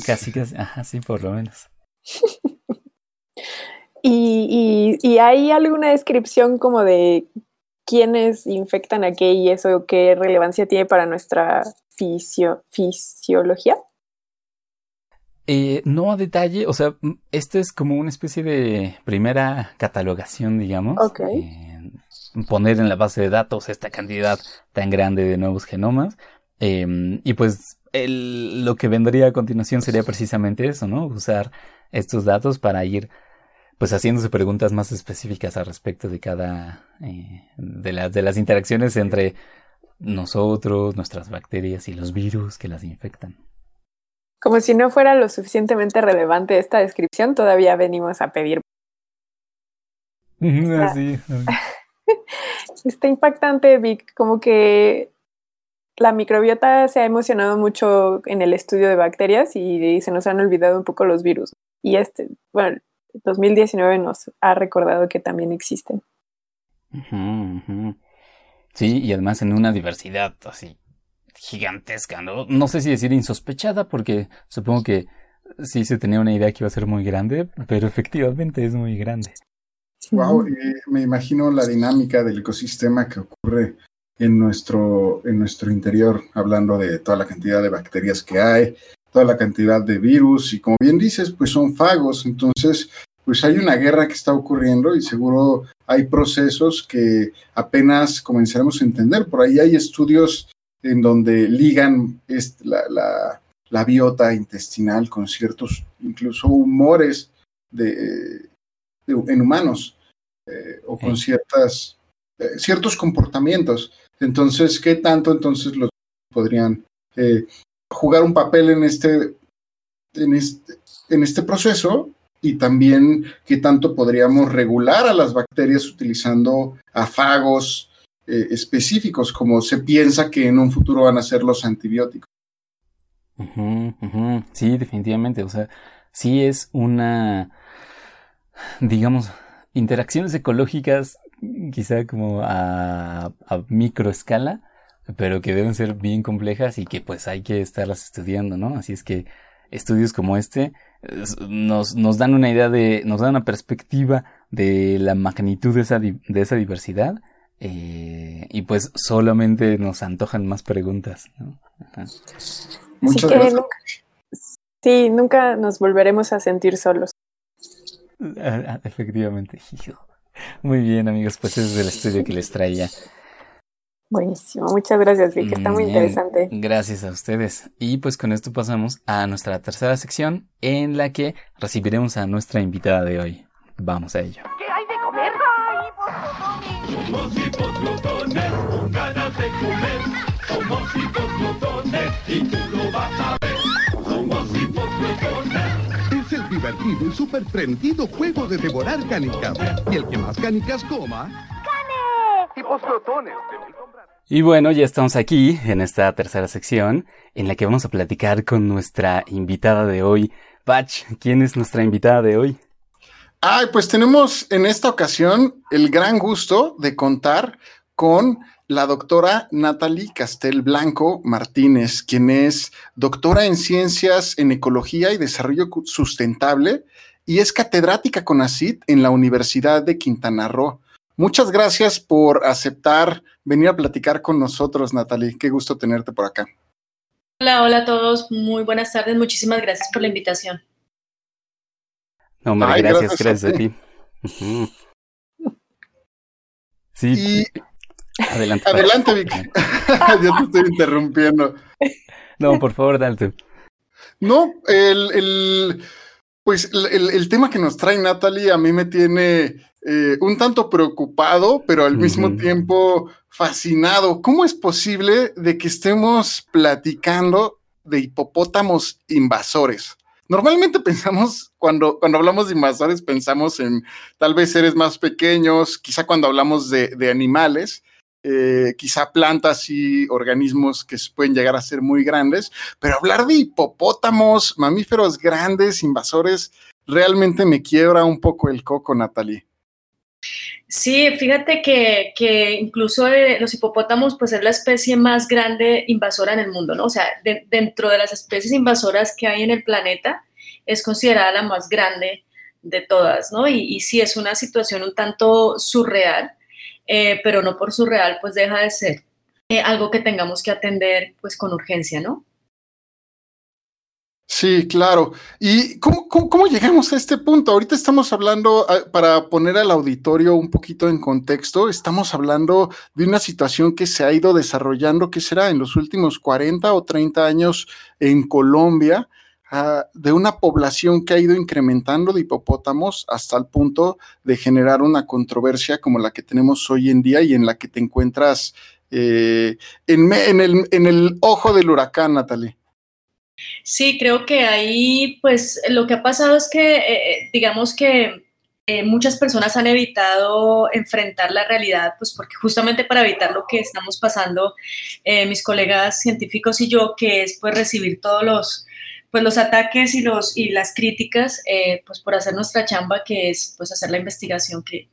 casi casi, ajá, sí, por lo menos. [laughs] ¿Y, y, ¿Y hay alguna descripción como de quiénes infectan a qué y eso qué relevancia tiene para nuestra fisiología? Eh, no a detalle, o sea, esto es como una especie de primera catalogación, digamos. Ok. Eh, poner en la base de datos esta cantidad tan grande de nuevos genomas. Em, y pues lo que vendría a continuación sería precisamente eso, ¿no? Usar estos datos para ir pues haciéndose preguntas más específicas al respecto de cada eh, de las de las interacciones entre nosotros, nuestras bacterias y los virus que las infectan. Como si no fuera lo suficientemente relevante esta descripción, todavía venimos a pedir. Así. [laughs] Está impactante, Vic, como que la microbiota se ha emocionado mucho en el estudio de bacterias y se nos han olvidado un poco los virus. Y este, bueno, 2019 nos ha recordado que también existen. Sí, y además en una diversidad así gigantesca, ¿no? No sé si decir insospechada, porque supongo que sí se tenía una idea que iba a ser muy grande, pero efectivamente es muy grande. Wow, me imagino la dinámica del ecosistema que ocurre en nuestro, en nuestro interior, hablando de toda la cantidad de bacterias que hay, toda la cantidad de virus y como bien dices, pues son fagos, entonces pues hay una guerra que está ocurriendo y seguro hay procesos que apenas comenzaremos a entender. Por ahí hay estudios en donde ligan la, la, biota intestinal con ciertos, incluso humores de, en humanos eh, o con ciertas, eh, ciertos comportamientos. Entonces, ¿qué tanto entonces los podrían eh, jugar un papel en este, en este, proceso y también qué tanto podríamos regular a las bacterias utilizando afagos eh, específicos, como se piensa que en un futuro van a ser los antibióticos. Sí, definitivamente. O sea, sí es una, digamos, interacciones ecológicas quizá como a, a microescala, pero que deben ser bien complejas y que pues hay que estarlas estudiando, ¿no? Así es que estudios como este nos, nos dan una idea de, nos dan una perspectiva de la magnitud de esa, de esa diversidad eh, y pues solamente nos antojan más preguntas. ¿no? Muchas gracias. Nunca, sí, nunca nos volveremos a sentir solos. [laughs] Efectivamente. Muy bien, amigos, pues ese es el estudio que les traía. Buenísimo, muchas gracias, Vicky, está muy interesante. Gracias a ustedes. Y pues con esto pasamos a nuestra tercera sección en la que recibiremos a nuestra invitada de hoy. Vamos a ello. ¿Qué hay de comer? Somos hipoglutones, con ganas de comer. Somos y tú lo vas a ver. Somos. Es el divertido y súper prendido juego de devorar canicas. Y el que más canicas coma... ¡Cane! Hipoglutones. Y bueno, ya estamos aquí en esta tercera sección en la que vamos a platicar con nuestra invitada de hoy. Bach, ¿quién es nuestra invitada de hoy? Ay, pues tenemos en esta ocasión el gran gusto de contar con la doctora Natalie Castel Blanco Martínez, quien es doctora en ciencias en ecología y desarrollo sustentable y es catedrática con ACID en la Universidad de Quintana Roo. Muchas gracias por aceptar venir a platicar con nosotros, Natalie. Qué gusto tenerte por acá. Hola, hola a todos. Muy buenas tardes. Muchísimas gracias por la invitación. No, hombre, gracias, gracias, a ti. Sí. Adelante. Adelante, Vic. [laughs] Yo te estoy interrumpiendo. No, por favor, dale. No, el, el pues el, el, tema que nos trae Natalie a mí me tiene eh, un tanto preocupado, pero al mismo tiempo fascinado. ¿Cómo es posible de que estemos platicando de hipopótamos invasores? Normalmente pensamos, cuando, cuando hablamos de invasores, pensamos en tal vez seres más pequeños, quizá cuando hablamos de, de animales, eh, quizá plantas y organismos que pueden llegar a ser muy grandes, pero hablar de hipopótamos, mamíferos grandes, invasores, realmente me quiebra un poco el coco, Natalie. Sí, fíjate que, incluso eh, los hipopótamos, pues es la especie más grande invasora en el mundo, ¿no? O sea, dentro de las especies invasoras que hay en el planeta, es considerada la más grande de todas, ¿no? Y, y sí, es una situación un tanto surreal, eh, pero no por surreal, pues deja de ser eh, algo que tengamos que atender, pues con urgencia, ¿no? Sí, claro. ¿Y cómo, cómo, llegamos a este punto? Ahorita estamos hablando, ah, para poner al auditorio un poquito en contexto, estamos hablando de una situación que se ha ido desarrollando, que será en los últimos 40 o 30 años en Colombia, ah, de una población que ha ido incrementando de hipopótamos hasta el punto de generar una controversia como la que tenemos hoy en día y en la que te encuentras eh, en, el, en el ojo del huracán, Natalie. Sí, creo que ahí, pues, lo que ha pasado es que, eh, eh, digamos que eh, muchas personas han evitado enfrentar la realidad, pues porque justamente para evitar lo que estamos pasando, mis colegas científicos y yo, que es pues recibir todos los, pues, los ataques y, los, y las críticas, pues por hacer nuestra chamba, que es pues hacer la investigación que,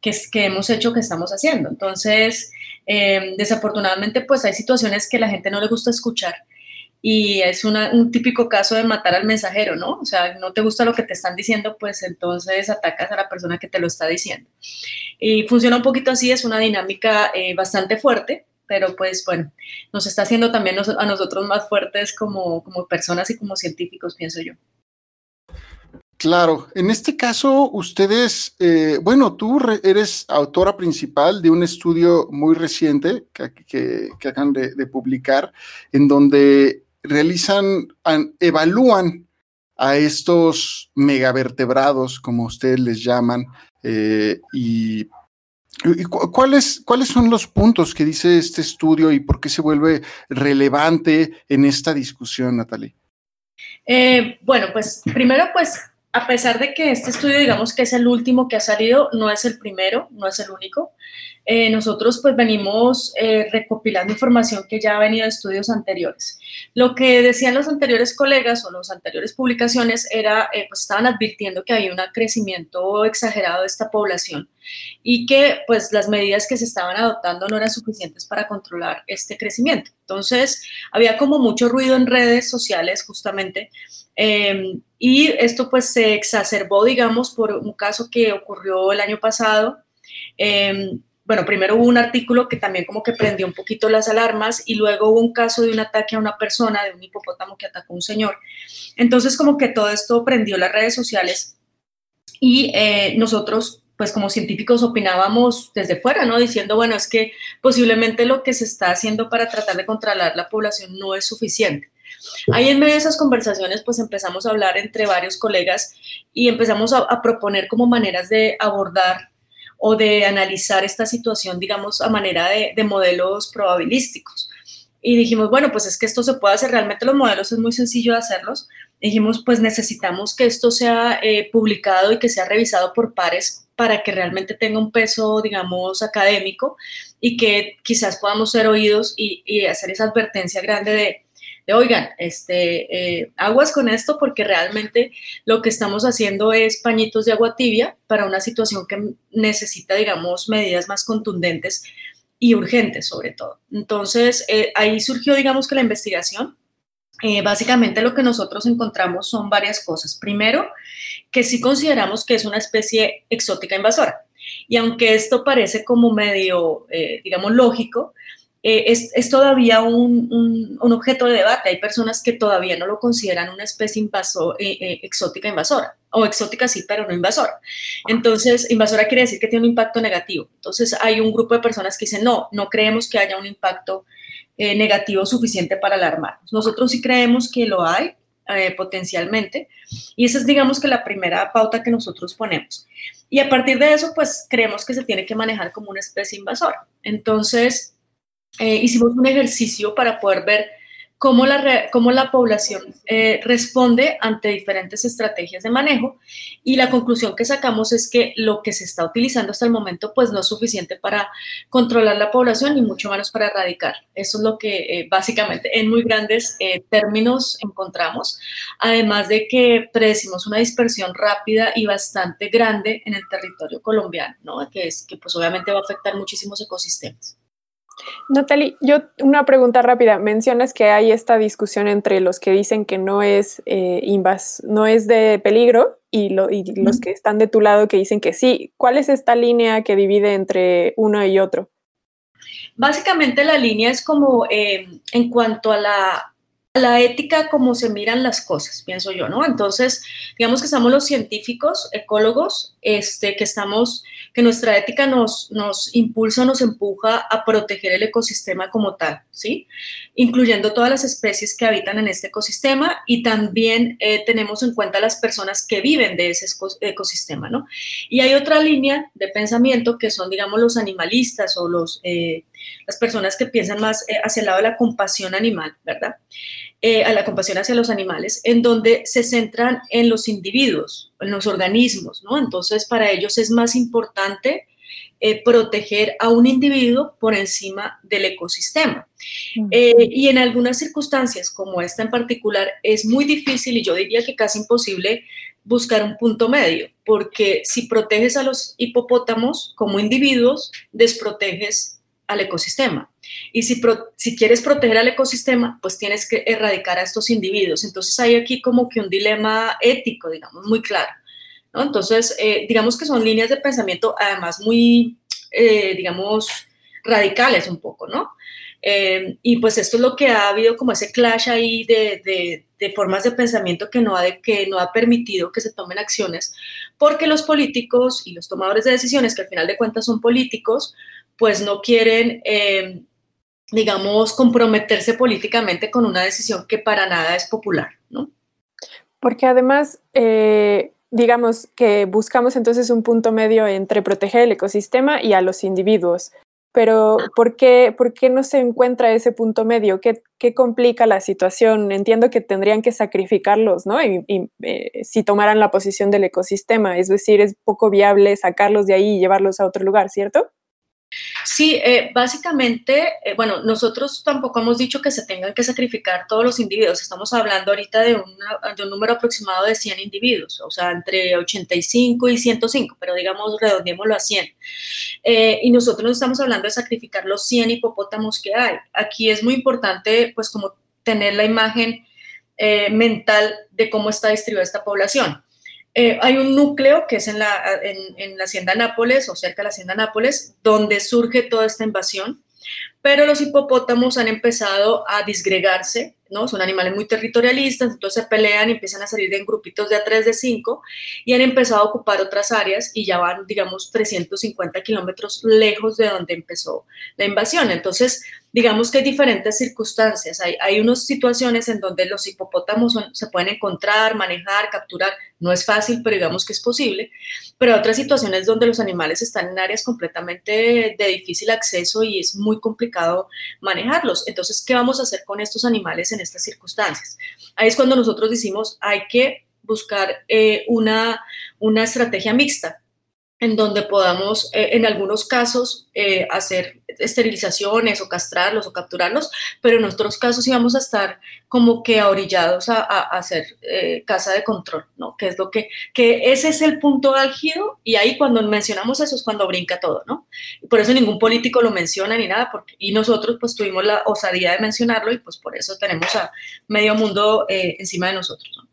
que, que hemos hecho, que estamos haciendo. Entonces, desafortunadamente, pues hay situaciones que la gente no le gusta escuchar y es un típico caso de matar al mensajero, ¿no? O sea, no te gusta lo que te están diciendo, pues entonces atacas a la persona que te lo está diciendo. Y funciona un poquito así, es una dinámica eh, bastante fuerte, pero pues bueno, nos está haciendo también a nosotros más fuertes como, como personas y como científicos, pienso yo. Claro, en este caso ustedes, eh, bueno, tú eres autora principal de un estudio muy reciente que, que, acaban de, publicar, en donde realizan, evalúan a estos megavertebrados, como ustedes les llaman, eh, y, cuáles, cuáles son los puntos que dice este estudio y por qué se vuelve relevante en esta discusión, Natalie. Eh, bueno, pues primero, pues a pesar de que este estudio, digamos que es el último que ha salido, no es el primero, no es el único. Eh, nosotros pues venimos eh, recopilando información que ya ha venido de estudios anteriores. Lo que decían los anteriores colegas o las anteriores publicaciones era, eh, pues estaban advirtiendo que había un crecimiento exagerado de esta población y que pues las medidas que se estaban adoptando no eran suficientes para controlar este crecimiento. Entonces, había como mucho ruido en redes sociales justamente Em, y esto pues se exacerbó, digamos, por un caso que ocurrió el año pasado. Em, bueno, primero hubo un artículo que también como que prendió un poquito las alarmas y luego hubo un caso de un ataque a una persona, de un hipopótamo que atacó a un señor. Entonces como que todo esto prendió las redes sociales y eh, nosotros pues como científicos opinábamos desde fuera, ¿no? Diciendo, bueno, es que posiblemente lo que se está haciendo para tratar de controlar la población no es suficiente. Ahí en medio de esas conversaciones, pues empezamos a hablar entre varios colegas y empezamos a, proponer como maneras de abordar o de analizar esta situación, digamos, a manera de, modelos probabilísticos. Y dijimos, bueno, pues es que esto se puede hacer, realmente los modelos es muy sencillo de hacerlos. Dijimos, pues necesitamos que esto sea eh, publicado y que sea revisado por pares para que realmente tenga un peso, digamos, académico y que quizás podamos ser oídos y, y hacer esa advertencia grande de, oigan, este, eh, aguas con esto porque realmente lo que estamos haciendo es pañitos de agua tibia para una situación que necesita, digamos, medidas más contundentes y urgentes sobre todo. Entonces, eh, ahí surgió, digamos, que la investigación. Eh, básicamente lo que nosotros encontramos son varias cosas. Primero, que sí consideramos que es una especie exótica invasora. Y aunque esto parece como medio, digamos, lógico, eh, es, todavía un, objeto de debate. Hay personas que todavía no lo consideran una especie invasor, eh, eh, exótica invasora, o exótica sí, pero no invasora. Entonces, invasora quiere decir que tiene un impacto negativo. Entonces, hay un grupo de personas que dicen, no, no creemos que haya un impacto negativo suficiente para alarmarnos. Nosotros sí creemos que lo hay, potencialmente. Y esa es, digamos, que la primera pauta que nosotros ponemos. Y a partir de eso, pues creemos que se tiene que manejar como una especie invasora. Entonces, eh, hicimos un ejercicio para poder ver cómo la, cómo la población eh, responde ante diferentes estrategias de manejo y la conclusión que sacamos es que lo que se está utilizando hasta el momento pues no es suficiente para controlar la población y mucho menos para erradicar. Eso es lo que eh, básicamente en muy grandes términos encontramos, además de que predecimos una dispersión rápida y bastante grande en el territorio colombiano, ¿no? que, es, que pues obviamente va a afectar muchísimos ecosistemas. Natalie, yo una pregunta rápida. Mencionas que hay esta discusión entre los que dicen que no es eh, invas, no es de peligro y, los que están de tu lado que dicen que sí. ¿Cuál es esta línea que divide entre uno y otro? Básicamente la línea es como eh, en cuanto a la la ética como se miran las cosas, pienso yo, ¿no? Entonces, digamos que estamos los científicos, ecólogos, este, que estamos, que nuestra ética nos, nos impulsa, nos empuja a proteger el ecosistema como tal, ¿sí? Incluyendo todas las especies que habitan en este ecosistema y también eh, tenemos en cuenta las personas que viven de ese ecosistema, ¿no? Y hay otra línea de pensamiento que son, digamos, los animalistas o los, eh, las personas que piensan más eh, hacia el lado de la compasión animal, ¿verdad? Eh, a la compasión hacia los animales, en donde se centran en los individuos, en los organismos, ¿no? Entonces, para ellos es más importante eh, proteger a un individuo por encima del ecosistema. Eh, y en algunas circunstancias, como esta en particular, es muy difícil y yo diría que casi imposible buscar un punto medio, porque si proteges a los hipopótamos como individuos, desproteges al ecosistema. Y si, si quieres proteger al ecosistema, pues tienes que erradicar a estos individuos. Entonces hay aquí como que un dilema ético, digamos, muy claro. Entonces, eh, digamos que son líneas de pensamiento además muy, eh, digamos, radicales un poco, ¿no? Eh, y pues esto es lo que ha habido como ese clash ahí de, formas de pensamiento que no, ha que no ha permitido que se tomen acciones, porque los políticos y los tomadores de decisiones, que al final de cuentas son políticos, pues no quieren, eh, digamos, comprometerse políticamente con una decisión que para nada es popular, ¿no? Porque además, eh, digamos que buscamos entonces un punto medio entre proteger el ecosistema y a los individuos. Pero ¿por qué, por qué no se encuentra ese punto medio? ¿Qué, qué complica la situación? Entiendo que tendrían que sacrificarlos, ¿no? Y, eh, si tomaran la posición del ecosistema, es decir, es poco viable sacarlos de ahí y llevarlos a otro lugar, ¿cierto? Sí, eh, básicamente, eh, bueno, nosotros tampoco hemos dicho que se tengan que sacrificar todos los individuos. Estamos hablando ahorita de, de, un número aproximado de 100 individuos, o sea, entre 85 y 105, pero digamos, redondeémoslo a 100. Eh, y nosotros no estamos hablando de sacrificar los 100 hipopótamos que hay. Aquí es muy importante, pues, como tener la imagen mental de cómo está distribuida esta población. Eh, hay un núcleo que es en la, en, la hacienda Nápoles o cerca de la hacienda Nápoles, donde surge toda esta invasión, pero los hipopótamos han empezado a disgregarse, ¿no? Son animales muy territorialistas, entonces se pelean y empiezan a salir en grupitos de a 3, de 5 y han empezado a ocupar otras áreas y ya van, digamos, 350 kilómetros lejos de donde empezó la invasión. Entonces, digamos que hay diferentes circunstancias. Hay, hay unas situaciones en donde los hipopótamos se pueden encontrar, manejar, capturar. No es fácil, pero digamos que es posible. Pero otras situaciones donde los animales están en áreas completamente de difícil acceso y es muy complicado manejarlos. Entonces, ¿qué vamos a hacer con estos animales estas circunstancias? Ahí es cuando nosotros decimos, hay que buscar eh, una, una estrategia mixta en donde podamos, eh, en algunos casos, eh, hacer esterilizaciones o castrarlos o capturarlos, pero en otros casos íbamos a estar como que orillados a, hacer eh, casa de control, ¿no? Que es lo que, que ese es el punto álgido y ahí cuando mencionamos eso es cuando brinca todo, ¿no? por eso ningún político lo menciona ni nada, porque, y nosotros pues tuvimos la osadía de mencionarlo y pues por eso tenemos a medio mundo encima de nosotros, ¿no?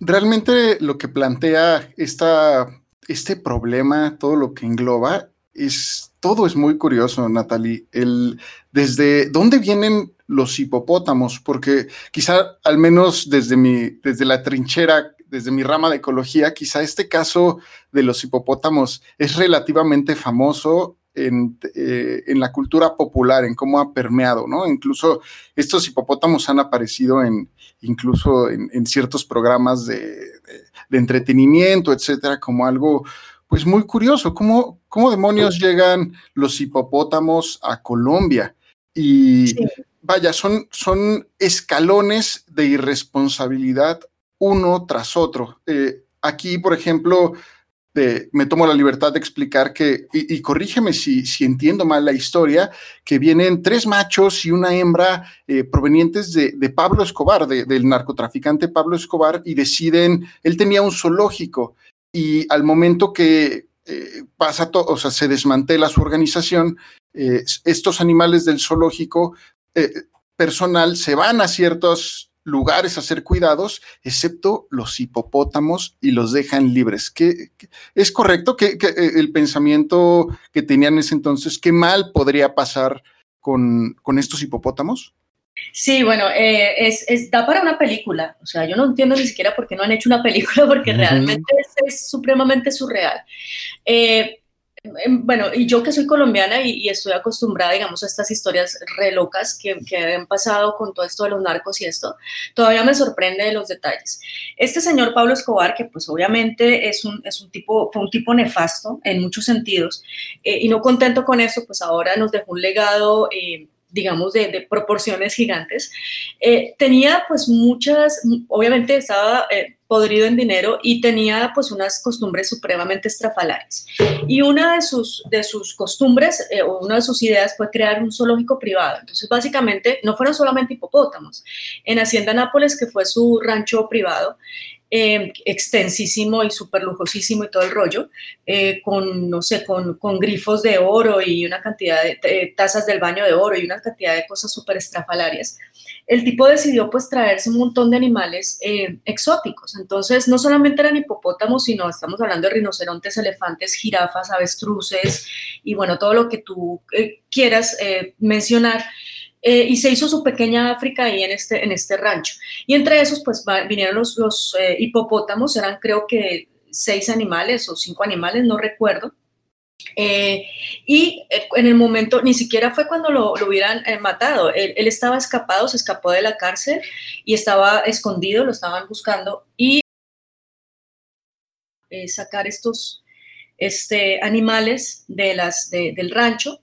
Realmente lo que plantea esta este problema, todo lo que engloba, es todo es muy curioso, Natalie. El, desde dónde vienen los hipopótamos, porque quizá al menos desde mi, desde la trinchera, desde mi rama de ecología, quizá este caso de los hipopótamos es relativamente famoso en, eh, en, la cultura popular, en cómo ha permeado, ¿no? Incluso estos hipopótamos han aparecido en, incluso en, ciertos programas de, entretenimiento, etcétera, como algo, pues muy curioso. ¿Cómo, cómo demonios llegan los hipopótamos a Colombia? Y vaya, son, son escalones de irresponsabilidad uno tras otro. Eh, aquí, por ejemplo, me tomo la libertad de explicar que, y, corrígeme si, si, entiendo mal la historia, que vienen tres machos y una hembra eh, provenientes de, Pablo Escobar, del narcotraficante Pablo Escobar, y deciden, él tenía un zoológico, y al momento que eh, pasa todo, o sea, se desmantela su organización, eh, estos animales del zoológico personal se van a ciertos lugares a ser cuidados, excepto los hipopótamos y los dejan libres. ¿Qué, es correcto que, eh, el pensamiento que tenían en ese entonces, qué mal podría pasar con, con estos hipopótamos? Sí, bueno, eh, es, da para una película. O sea, yo no entiendo ni siquiera por qué no han hecho una película, [laughs] porque realmente es, supremamente surreal. Eh, bueno, y yo que soy colombiana y, estoy acostumbrada, digamos, a estas historias re locas que, que, han pasado con todo esto de los narcos y esto, todavía me sorprende de los detalles. Este señor Pablo Escobar, que pues obviamente es un, es un tipo, fue un tipo nefasto en muchos sentidos, eh, y no contento con eso, pues ahora nos dejó un legado eh, digamos, de, proporciones gigantes. Eh, tenía pues muchas, obviamente estaba eh, podrido en dinero y tenía pues unas costumbres supremamente estrafalarias. Y una de sus, de sus costumbres eh, o una de sus ideas fue crear un zoológico privado. Entonces básicamente no fueron solamente hipopótamos. En Hacienda Nápoles, que fue su rancho privado, eh, extensísimo y súper lujosísimo y todo el rollo, eh, con, no sé, con, con, grifos de oro y una cantidad de, tazas del baño de oro y una cantidad de cosas súper estrafalarias. El tipo decidió pues traerse un montón de animales eh, exóticos, Entonces, no solamente eran hipopótamos, sino estamos hablando de rinocerontes, elefantes, jirafas, avestruces y bueno, todo lo que tú eh, quieras eh, mencionar. Eh, y se hizo su pequeña África ahí en este, en este rancho. Y entre esos, pues vinieron los, los hipopótamos, eran creo que seis animales o cinco animales, no recuerdo. Eh, y eh, en el momento, ni siquiera fue cuando lo, hubieran eh, matado, él, estaba escapado, se escapó de la cárcel y estaba escondido, lo estaban buscando y sacar estos este, animales de las, del rancho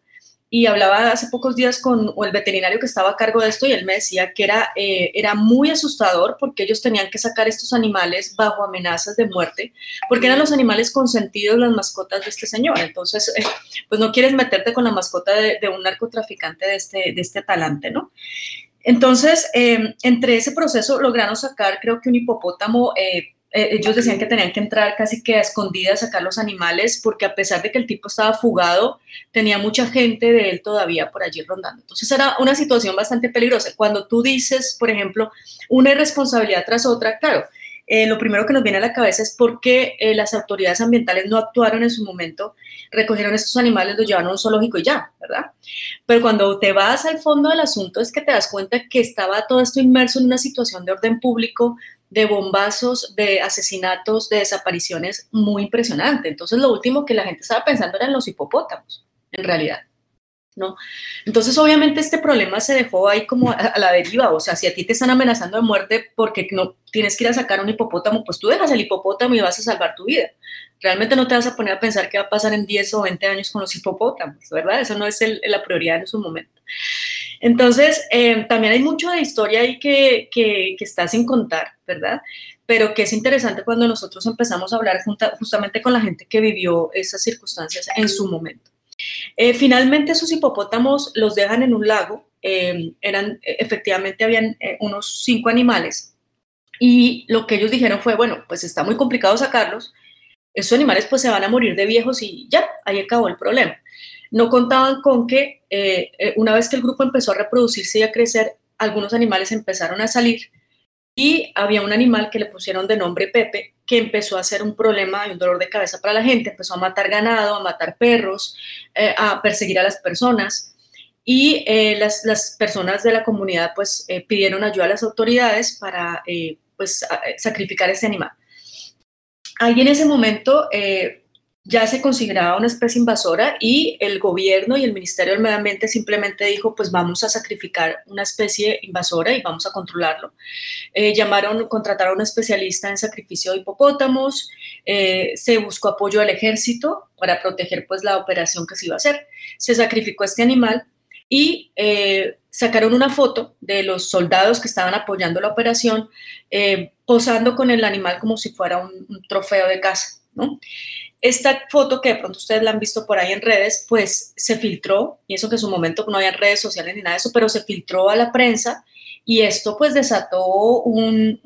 y hablaba hace pocos días con el veterinario que estaba a cargo de esto y él me decía que era, eh, era muy asustador porque ellos tenían que sacar estos animales bajo amenazas de muerte, porque eran los animales consentidos, las mascotas de este señor. Entonces, eh, pues no quieres meterte con la mascota de, un narcotraficante de este, de este talante, ¿no? Entonces, eh, entre ese proceso lograron sacar, creo que un hipopótamo ellos decían que tenían que entrar casi que a escondidas a sacar los animales porque a pesar de que el tipo estaba fugado, tenía mucha gente de él todavía por allí rondando. Entonces era una situación bastante peligrosa. Cuando tú dices, por ejemplo, una irresponsabilidad tras otra, claro, eh, lo primero que nos viene a la cabeza es por qué eh, las autoridades ambientales no actuaron en su momento, recogieron estos animales, los llevaron a un zoológico y ya, ¿verdad? Pero cuando te vas al fondo del asunto es que te das cuenta que estaba todo esto inmerso en una situación de orden público, de bombazos, de asesinatos, de desapariciones muy impresionante. Entonces lo último que la gente estaba pensando eran los hipopótamos, en realidad. ¿No? Entonces, obviamente, este problema se dejó ahí como a, la deriva. O sea, si a ti te están amenazando de muerte porque no tienes que ir a sacar un hipopótamo, pues tú dejas el hipopótamo y vas a salvar tu vida. Realmente no te vas a poner a pensar qué va a pasar en 10 o 20 años con los hipopótamos, ¿verdad? Eso no es la prioridad en su momento. Entonces, eh, también hay mucho de historia ahí que, que, está sin contar, ¿verdad? Pero que es interesante cuando nosotros empezamos a hablar justamente con la gente que vivió esas circunstancias en su momento. Eh, finalmente, esos hipopótamos los dejan en un lago. Eh, eran, efectivamente, habían unos cinco animales. Y lo que ellos dijeron fue, bueno, pues está muy complicado sacarlos. Esos animales pues se van a morir de viejos y ya, ahí acabó el problema. No contaban con que eh, eh, una vez que el grupo empezó a reproducirse y a crecer, algunos animales empezaron a salir y había un animal que le pusieron de nombre Pepe que empezó a ser un problema y un dolor de cabeza para la gente, empezó a matar ganado, a matar perros, eh, a perseguir a las personas y las, personas de la comunidad pues pidieron ayuda a las autoridades para pues sacrificar ese animal. Ahí en ese momento ya se consideraba una especie invasora y el gobierno y el Ministerio del Medio Ambiente simplemente dijo, pues vamos a sacrificar una especie invasora y vamos a controlarlo. Eh, llamaron, contrataron a un especialista en sacrificio de hipopótamos, eh, se buscó apoyo al ejército para proteger pues la operación que se iba a hacer. Se sacrificó este animal y eh, sacaron una foto de los soldados que estaban apoyando la operación, posando con el animal como si fuera un, un trofeo de caza, ¿no? Esta foto que de pronto ustedes la han visto por ahí en redes, pues se filtró, y eso que en su momento no había redes sociales ni nada de eso, pero se filtró a la prensa y esto pues desató un,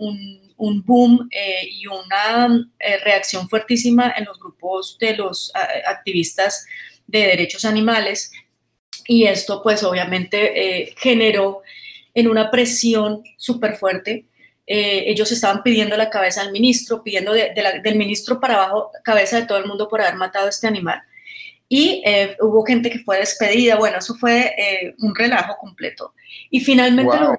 boom eh, y una eh, reacción fuertísima en los grupos de los activistas de derechos animales y esto pues obviamente eh, generó en una presión súper fuerte eh, ellos estaban pidiendo la cabeza del ministro, pidiendo del ministro para abajo cabeza de todo el mundo por haber matado a este animal. Y eh, hubo gente que fue despedida, bueno, eso fue eh, un relajo completo. Y finalmente lo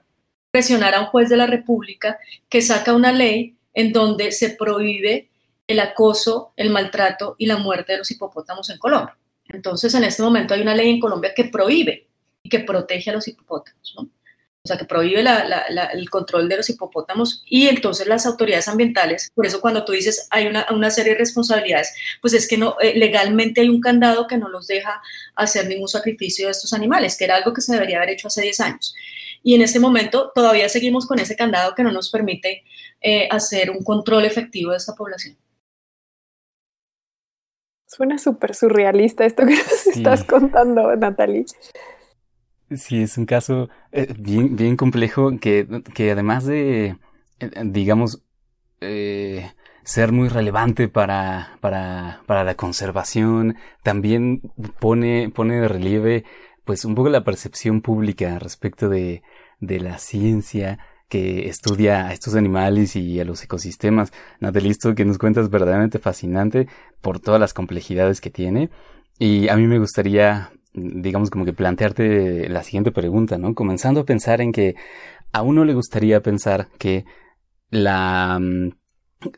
presionar a un juez de la República que saca una ley en donde se prohíbe el acoso, el maltrato y la muerte de los hipopótamos en Colombia. Entonces, en este momento hay una ley en Colombia que prohíbe y que protege a los hipopótamos. ¿no? O sea, que prohíbe el control de los hipopótamos y entonces las autoridades ambientales, por eso cuando tú dices hay una, serie de responsabilidades, pues es que no, eh, legalmente hay un candado que no los deja hacer ningún sacrificio de estos animales, que era algo que se debería haber hecho hace 10 años. Y en este momento todavía seguimos con ese candado que no nos permite eh, hacer un control efectivo de esta población. Suena súper surrealista esto que nos estás contando, Natalie. Sí, es un caso eh, bien, bien complejo que, que además de, eh, digamos, eh, ser muy relevante para, para, para la conservación, también pone, pone de relieve pues un poco la percepción pública respecto de, de la ciencia, que estudia a estos animales y a los ecosistemas. Natalie, esto que nos cuentas es verdaderamente fascinante por todas las complejidades que tiene. Y a mí me gustaría, digamos, como que plantearte la siguiente pregunta, ¿no? Comenzando a pensar en que a uno le gustaría pensar que la mm,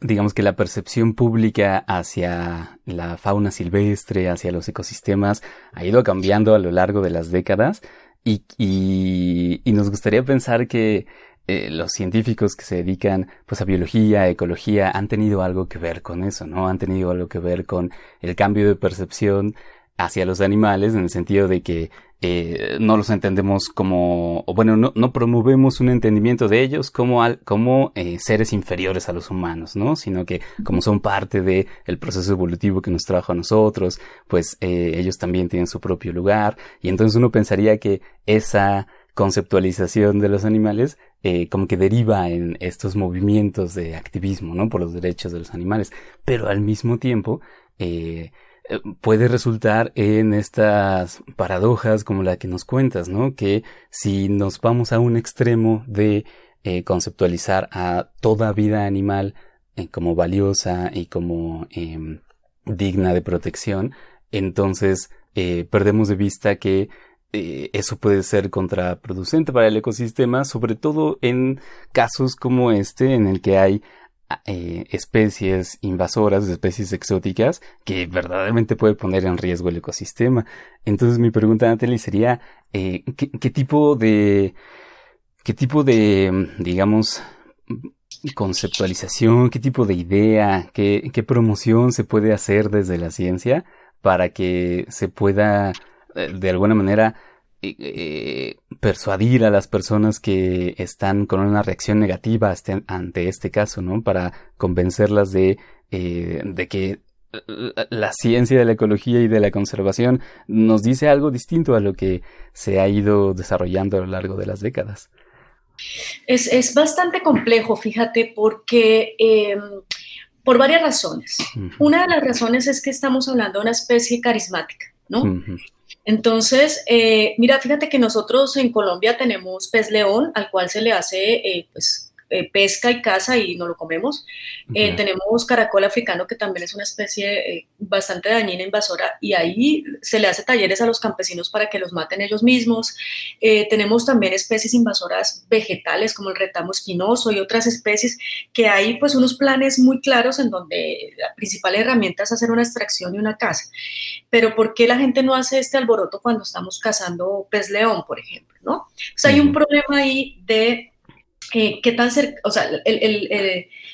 digamos que la percepción pública hacia la fauna silvestre, hacia los ecosistemas, ha ido cambiando a lo largo de las décadas y, y, nos gustaría pensar que eh, los científicos que se dedican pues a biología, ecología, han tenido algo que ver con eso, ¿no? Han tenido algo que ver con el cambio de percepción hacia los animales en el sentido de que eh, no los entendemos como, o bueno, no, no, promovemos un entendimiento de ellos como, al, como eh, seres inferiores a los humanos, ¿no? Sino que como son parte del el proceso evolutivo que nos trajo a nosotros, pues eh, ellos también tienen su propio lugar y entonces uno pensaría que esa conceptualización de los animales eh, como que deriva en estos movimientos de activismo, ¿no? Por los derechos de los animales, pero al mismo tiempo eh, puede resultar en estas paradojas como la que nos cuentas, ¿no? Que si nos vamos a un extremo de eh, conceptualizar a toda vida animal eh, como valiosa y como em, digna de protección, entonces perdemos de vista que eso puede ser contraproducente para el ecosistema, sobre todo en casos como este en el que hay eh, especies invasoras, especies exóticas, que verdaderamente puede poner en riesgo el ecosistema. Entonces mi pregunta, Natalie, sería, eh, ¿qué, tipo de, qué tipo de, digamos, conceptualización, qué tipo de idea, qué, qué promoción se puede hacer desde la ciencia para que se pueda, eh, de alguna manera, eh, persuadir a las personas que están con una reacción negativa este, ante este caso, ¿no? Para convencerlas de, eh, de que la ciencia de la ecología y de la conservación nos dice algo distinto a lo que se ha ido desarrollando a lo largo de las décadas. Es, bastante complejo, fíjate, porque em, por varias razones. Una de las razones es que estamos hablando de una especie carismática, ¿no? Entonces, eh, mira, fíjate que nosotros en Colombia tenemos pez león, al cual se le hace eh, pues, eh, pesca y caza y no lo comemos. Eh, tenemos caracol africano, que también es una especie eh, bastante dañina, invasora, y ahí se le hace talleres a los campesinos para que los maten ellos mismos. tenemos también especies invasoras vegetales, como el retamo espinoso y otras especies, que hay pues unos planes muy claros en donde la principal herramienta es hacer una extracción y una caza. Pero ¿por qué la gente no hace este alboroto cuando estamos cazando pez león, por ejemplo? ¿no? O sea, hay un problema ahí de eh, qué tan cerca, o sea,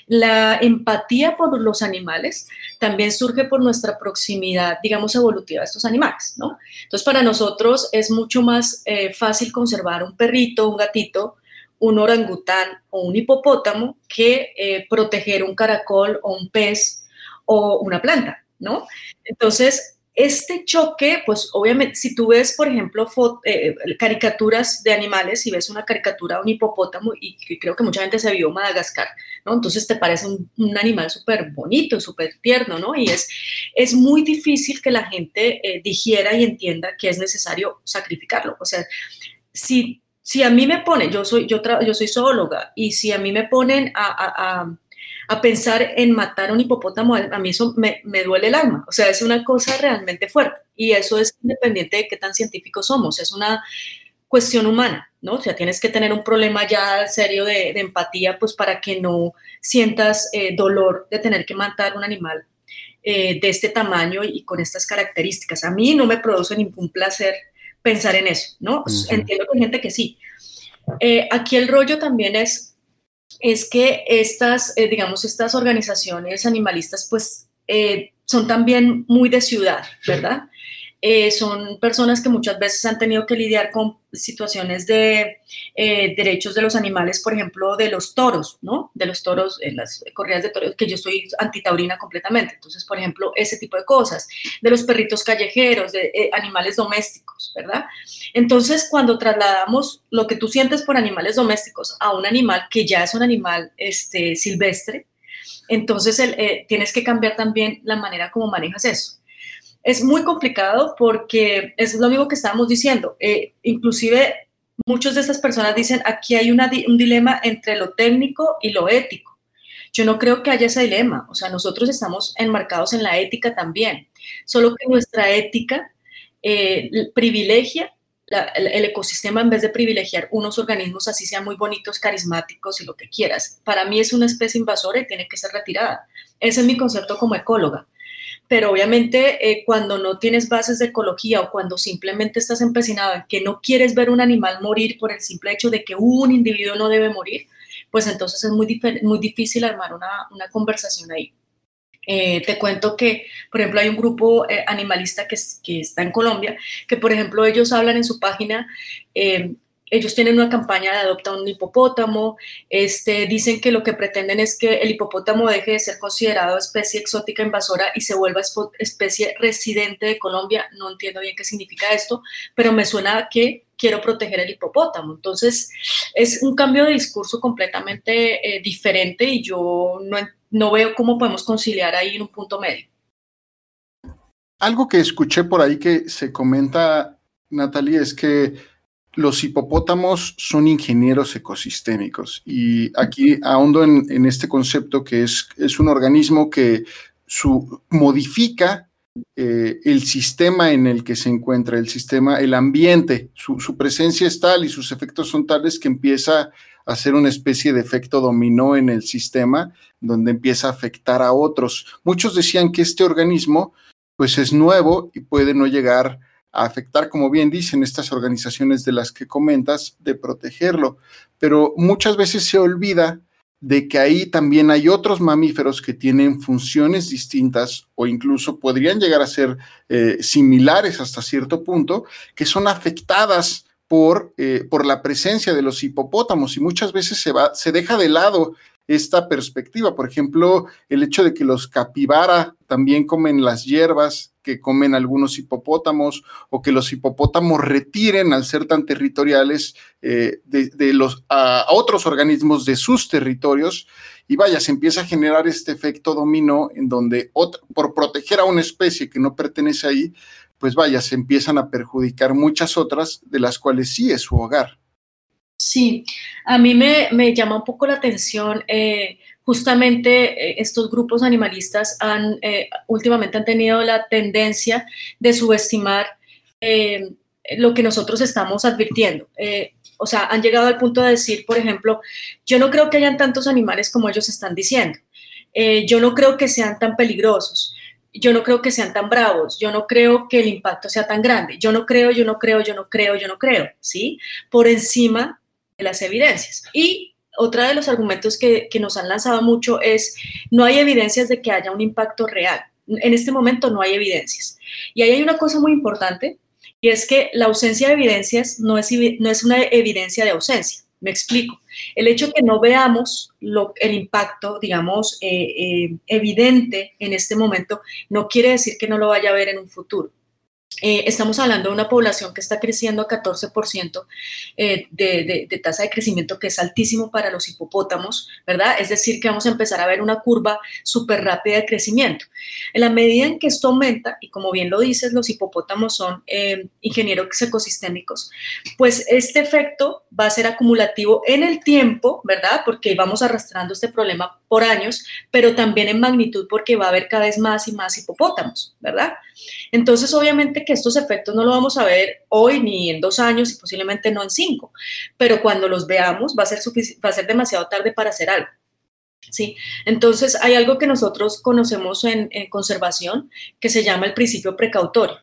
la empatía por los animales también surge por nuestra proximidad, digamos, evolutiva a estos animales, ¿no? Entonces, para nosotros es mucho más eh, fácil conservar un perrito, un gatito, un orangután o un hipopótamo que eh, proteger un caracol o un pez o una planta, ¿no? Entonces, este choque, pues obviamente, si tú ves, por ejemplo, eh, caricaturas de animales, si ves una caricatura de un hipopótamo, y creo que mucha gente se vio Madagascar, ¿no? Entonces te parece un, animal súper bonito, súper tierno, ¿no? Y es, es muy difícil que la gente eh, digiera y entienda que es necesario sacrificarlo. O sea, si, si a mí me ponen, yo soy, yo, yo soy zoóloga, y si a mí me ponen a pensar en matar a un hipopótamo, a mí eso me, duele el alma. O sea, es una cosa realmente fuerte. Y eso es independiente de qué tan científicos somos. Es una cuestión humana, ¿no? O sea, tienes que tener un problema ya serio de, empatía, pues para que no sientas eh, dolor de tener que matar un animal eh, de este tamaño y con estas características. A mí no me produce ningún placer pensar en eso, ¿no? Entiendo que hay gente que sí. Eh, aquí el rollo también es es que estas, eh, digamos, estas organizaciones animalistas, pues, eh, son también muy de ciudad, ¿verdad? Eh, son personas que muchas veces han tenido que lidiar con situaciones de eh, derechos de los animales, por ejemplo, de los toros, ¿no? De los toros, en las corridas de toros, que yo soy antitaurina completamente. Entonces, por ejemplo, ese tipo de cosas, de los perritos callejeros, de eh, animales domésticos, ¿verdad? Entonces, cuando trasladamos lo que tú sientes por animales domésticos a un animal que ya es un animal este, silvestre, entonces tienes que cambiar también la manera como manejas eso es muy complicado porque es lo mismo que estábamos diciendo. Eh, inclusive muchas de estas personas dicen, aquí hay un dilema entre lo técnico y lo ético. Yo no creo que haya ese dilema, o sea, nosotros estamos enmarcados en la ética también, solo que nuestra ética eh, privilegia el, ecosistema en vez de privilegiar unos organismos así sean muy bonitos, carismáticos y lo que quieras. Para mí es una especie invasora y tiene que ser retirada. Ese es mi concepto como ecóloga. Pero obviamente eh, cuando no tienes bases de ecología o cuando simplemente estás empecinado en que no quieres ver un animal morir por el simple hecho de que un individuo no debe morir, pues entonces es muy, muy difícil armar una, una conversación ahí. Eh, te cuento que, por ejemplo, hay un grupo eh, animalista que, que, está en Colombia, que, por ejemplo, ellos hablan en su página, ellos tienen una campaña de adopta un hipopótamo, este, dicen que lo que pretenden es que el hipopótamo deje de ser considerado especie exótica invasora y se vuelva especie residente de Colombia. No entiendo bien qué significa esto, pero me suena que quiero proteger el hipopótamo. Entonces, es un cambio de discurso completamente diferente y yo no, no veo cómo podemos conciliar ahí en un punto medio. Algo que escuché por ahí que se comenta, Natalie, es que los hipopótamos son ingenieros ecosistémicos y aquí ahondo en, este concepto que es, es, un organismo que su, modifica eh, el sistema en el que se encuentra, el sistema, el ambiente, su, su, presencia es tal y sus efectos son tales que empieza hacer una especie de efecto dominó en el sistema donde empieza a afectar a otros. Muchos decían que este organismo pues es nuevo y puede no llegar a afectar, como bien dicen estas organizaciones de las que comentas, de protegerlo. Pero muchas veces se olvida de que ahí también hay otros mamíferos que tienen funciones distintas o incluso podrían llegar a ser eh, similares hasta cierto punto, que son afectadas por, eh, por la presencia de los hipopótamos y muchas veces se, va, se deja de lado esta perspectiva. Por ejemplo, el hecho de que los capibara también comen las hierbas que comen algunos hipopótamos o que los hipopótamos retiren al ser tan territoriales eh, de, los, a, otros organismos de sus territorios y vaya, se empieza a generar este efecto dominó en donde por proteger a una especie que no pertenece ahí, pues vaya, se empiezan a perjudicar muchas otras de las cuales sí es su hogar. Sí, a mí me, llama un poco la atención, eh, justamente eh, estos grupos animalistas han, eh, últimamente han tenido la tendencia de subestimar lo que nosotros estamos advirtiendo. o sea, han llegado al punto de decir, por ejemplo, yo no creo que hayan tantos animales como ellos están diciendo. yo no creo que sean tan peligrosos yo no creo que sean tan bravos, yo no creo que el impacto sea tan grande, yo no creo, yo no creo, yo no creo, yo no creo, ¿sí? Por encima las evidencias. Y otra de los argumentos que, nos han lanzado mucho es, no hay evidencias de que haya un impacto real. En este momento no hay evidencias. Y ahí hay una cosa muy importante, y es que la ausencia de evidencias no es, no es una evidencia de ausencia. Me explico. El hecho de que no veamos lo, el impacto, digamos, eh, eh, evidente en este momento, no quiere decir que no lo vaya a ver en un futuro. Eh, estamos hablando de una población que está creciendo a 14% eh, de, tasa de crecimiento, que es altísimo para los hipopótamos, ¿verdad? Es decir, que vamos a empezar a ver una curva súper rápida de crecimiento. En la medida en que esto aumenta, y como bien lo dices, los hipopótamos son eh, ingenieros ecosistémicos, pues este efecto va a ser acumulativo en el tiempo, ¿verdad? Porque vamos arrastrando este problema por años, pero también en magnitud porque va a haber cada vez más y más hipopótamos, ¿verdad? Entonces, obviamente que estos efectos no lo vamos a ver hoy ni en dos años y posiblemente no en cinco, pero cuando los veamos va a ser, va a ser demasiado tarde para hacer algo. ¿sí? Entonces, hay algo que nosotros conocemos en conservación que se llama el principio precautorio.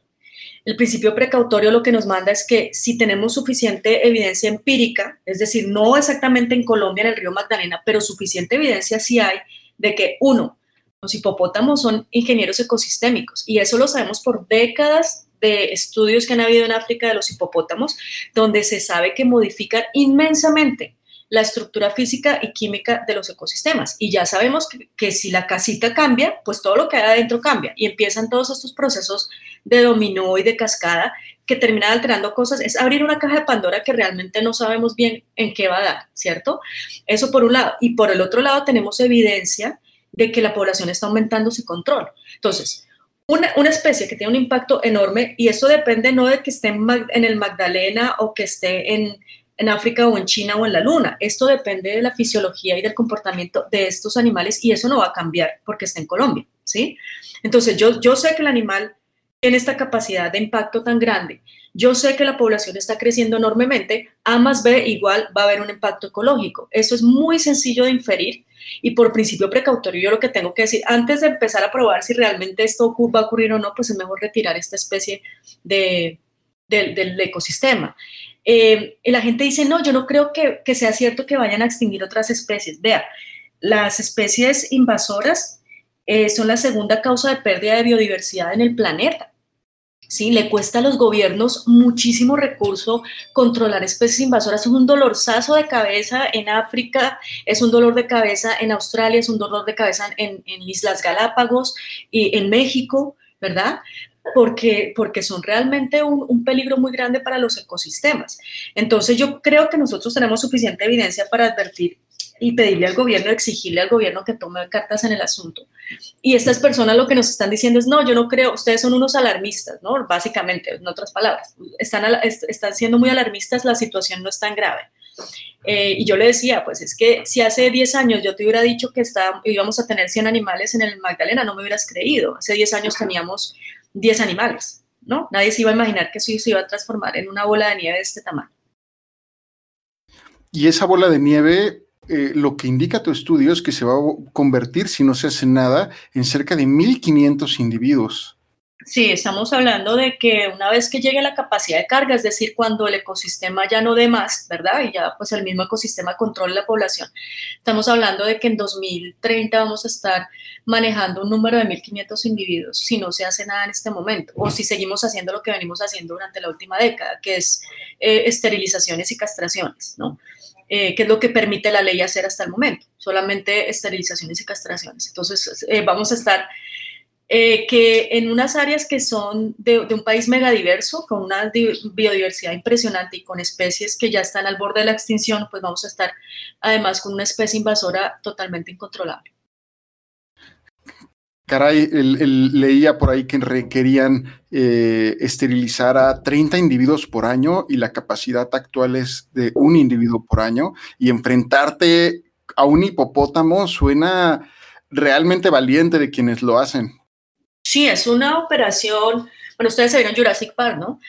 El principio precautorio lo que nos manda es que si tenemos suficiente evidencia empírica, es decir, no exactamente en Colombia, en el río Magdalena, pero suficiente evidencia sí hay de que, uno, los hipopótamos son ingenieros ecosistémicos y eso lo sabemos por décadas de estudios que han habido en África de los hipopótamos, donde se sabe que modifican inmensamente la estructura física y química de los ecosistemas. Y ya sabemos que, si la casita cambia, pues todo lo que hay adentro cambia y empiezan todos estos procesos de dominó y de cascada que terminan alterando cosas. Es abrir una caja de Pandora que realmente no sabemos bien en qué va a dar, ¿cierto? Eso por un lado. Y por el otro lado tenemos evidencia de que la población está aumentando sin control. Entonces, una, especie que tiene un impacto enorme, y eso depende no de que esté en, el Magdalena o que esté en, en África o en China o en la Luna. Esto depende de la fisiología y del comportamiento de estos animales y eso no va a cambiar porque está en Colombia, ¿sí? Entonces, yo, yo sé que el animal tiene esta capacidad de impacto tan grande. Yo sé que la población está creciendo enormemente, A más B igual va a haber un impacto ecológico. Eso es muy sencillo de inferir y por principio precautorio yo lo que tengo que decir, antes de empezar a probar si realmente esto va a ocurrir o no, pues es mejor retirar esta especie de, del ecosistema. Eh, la gente dice, no, yo no creo que, sea cierto que vayan a extinguir otras especies. Vea, las especies invasoras eh, son la segunda causa de pérdida de biodiversidad en el planeta. ¿sí? Le cuesta a los gobiernos muchísimo recurso controlar especies invasoras. Es un dolorzazo de cabeza en África, es un dolor de cabeza en Australia, es un dolor de cabeza en, Islas Galápagos y en México, ¿verdad? Porque, porque son realmente un, un, peligro muy grande para los ecosistemas. Entonces yo creo que nosotros tenemos suficiente evidencia para advertir y pedirle al gobierno, exigirle al gobierno que tome cartas en el asunto. Y estas personas lo que nos están diciendo es, no, yo no creo, ustedes son unos alarmistas, ¿no? Básicamente, en otras palabras, están, están siendo muy alarmistas, la situación no es tan grave. Eh, y yo le decía, pues es que si hace 10 años yo te hubiera dicho que está, íbamos a tener 100 animales en el Magdalena, no me hubieras creído. Hace 10 años teníamos 10 animales, ¿no? Nadie se iba a imaginar que eso se iba a transformar en una bola de nieve de este tamaño. Y esa bola de nieve eh, lo que indica tu estudio es que se va a convertir, si no se hace nada, en cerca de 1.500 individuos. Sí, estamos hablando de que una vez que llegue la capacidad de carga, es decir, cuando el ecosistema ya no dé más, ¿verdad? Y ya pues el mismo ecosistema controle la población, estamos hablando de que en 2030 vamos a estar manejando un número de 1.500 individuos si no se hace nada en este momento o si seguimos haciendo lo que venimos haciendo durante la última década, que es eh, esterilizaciones y castraciones, ¿no? eh, que es lo que permite la ley hacer hasta el momento, solamente esterilizaciones y castraciones. Entonces, eh, vamos a estar eh, que en unas áreas que son de, un país megadiverso, con una biodiversidad impresionante y con especies que ya están al borde de la extinción, pues vamos a estar además con una especie invasora totalmente incontrolable. Caray, leía por ahí que requerían eh, esterilizar a 30 individuos por año y la capacidad actual es de un individuo por año y enfrentarte a un hipopótamo suena realmente valiente de quienes lo hacen. Sí, es una operación, bueno, ustedes se vieron Jurassic Park, ¿no?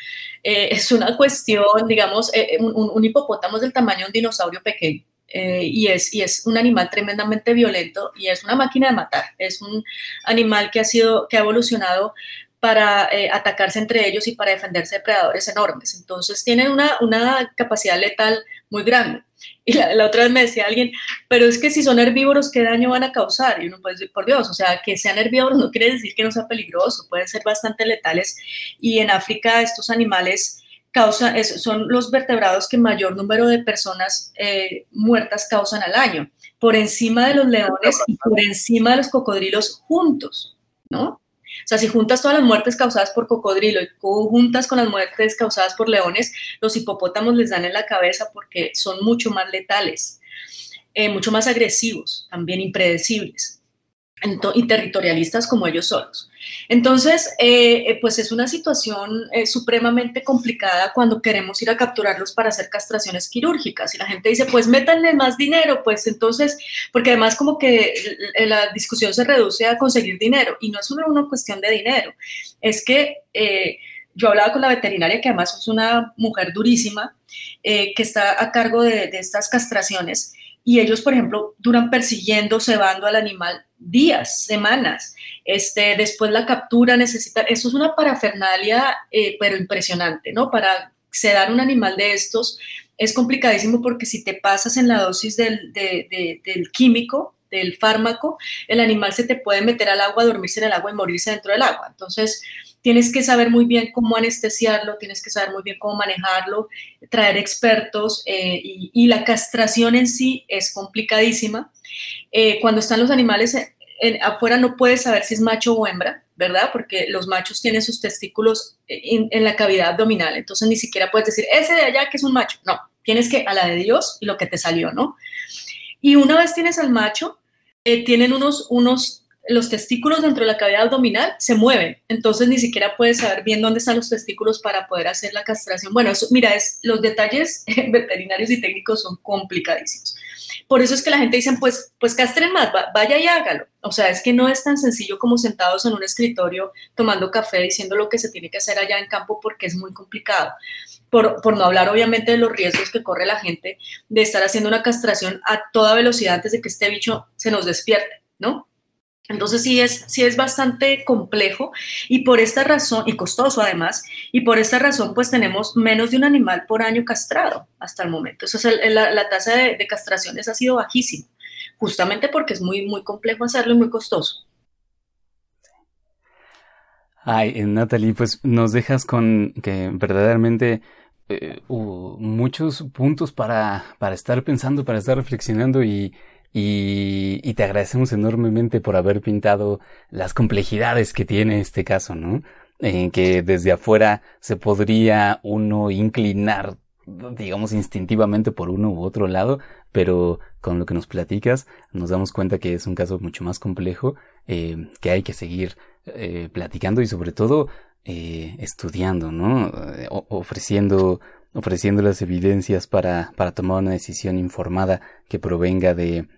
Eh, es una cuestión, digamos, eh, un, un hipopótamo es del tamaño de un dinosaurio pequeño. Eh, y, es, y es un animal tremendamente violento y es una máquina de matar. Es un animal que ha, sido, que ha evolucionado para eh, atacarse entre ellos y para defenderse de predadores enormes. Entonces tienen una, una capacidad letal muy grande. Y la, otra vez me decía alguien, pero es que si son herbívoros, ¿qué daño van a causar? Y uno puede decir, por Dios, o sea, que sean herbívoros no quiere decir que no sea peligroso, pueden ser bastante letales. Y en África estos animales causa, son los vertebrados que mayor número de personas eh, muertas causan al año, por encima de los leones y por encima de los cocodrilos juntos, ¿no? Sea, si juntas todas las muertes causadas por cocodrilo y juntas con las muertes causadas por leones, los hipopótamos les dan en la cabeza porque son mucho más letales, eh, mucho más agresivos, también impredecibles y territorialistas como ellos solos. Entonces, eh, eh, pues es una situación eh, supremamente complicada cuando queremos ir a capturarlos para hacer castraciones quirúrgicas. Y la gente dice, pues métanle más dinero, pues entonces, porque además como que la discusión se reduce a conseguir dinero y no es solo una cuestión de dinero, es que yo hablaba con la veterinaria, que además es una mujer durísima, que está a cargo de, de estas castraciones y ellos, por ejemplo, duran persiguiendo, cebando al animal días, semanas. Este, después la captura necesita, eso es una parafernalia, eh, pero impresionante, ¿no? Para sedar un animal de estos es complicadísimo porque si te pasas en la dosis del, del químico, del fármaco, el animal se te puede meter al agua, dormirse en el agua y morirse dentro del agua. Entonces, tienes que saber muy bien cómo anestesiarlo, tienes que saber muy bien cómo manejarlo, traer expertos eh, y, la castración en sí es complicadísima. Eh, cuando están los animales afuera no puedes saber si es macho o hembra, ¿verdad? Porque los machos tienen sus testículos en, en la cavidad abdominal, entonces ni siquiera puedes decir, ese de allá que es un macho, no, tienes que a la de Dios y lo que te salió, ¿no? Y una vez tienes al macho, eh, tienen unos, unos los testículos dentro de la cavidad abdominal se mueven, entonces ni siquiera puedes saber bien dónde están los testículos para poder hacer la castración. Bueno, eso, mira, los detalles [laughs] veterinarios y técnicos son complicadísimos. Por eso es que la gente dice, pues, pues castren más, vaya y hágalo. O sea, es que no es tan sencillo como sentados en un escritorio tomando café diciendo lo que se tiene que hacer allá en campo porque es muy complicado. Por, por, no hablar obviamente de los riesgos que corre la gente de estar haciendo una castración a toda velocidad antes de que este bicho se nos despierte, ¿no? Entonces sí es, sí es bastante complejo y por esta razón, y costoso además, y por esta razón pues tenemos menos de un animal por año castrado hasta el momento. La, tasa de, de, castraciones ha sido bajísima, justamente porque es muy, muy complejo hacerlo y muy costoso. Ay, eh, Natalie, pues nos dejas con que verdaderamente eh, muchos puntos para, para estar pensando, para estar reflexionando y y, te agradecemos enormemente por haber pintado las complejidades que tiene este caso, ¿no? En que desde afuera se podría uno inclinar, digamos, instintivamente por uno u otro lado, pero con lo que nos platicas nos damos cuenta que es un caso mucho más complejo, eh, que hay que seguir eh, platicando y sobre todo eh, estudiando, ¿no? ofreciendo ofreciendo las evidencias para, para tomar una decisión informada que provenga de,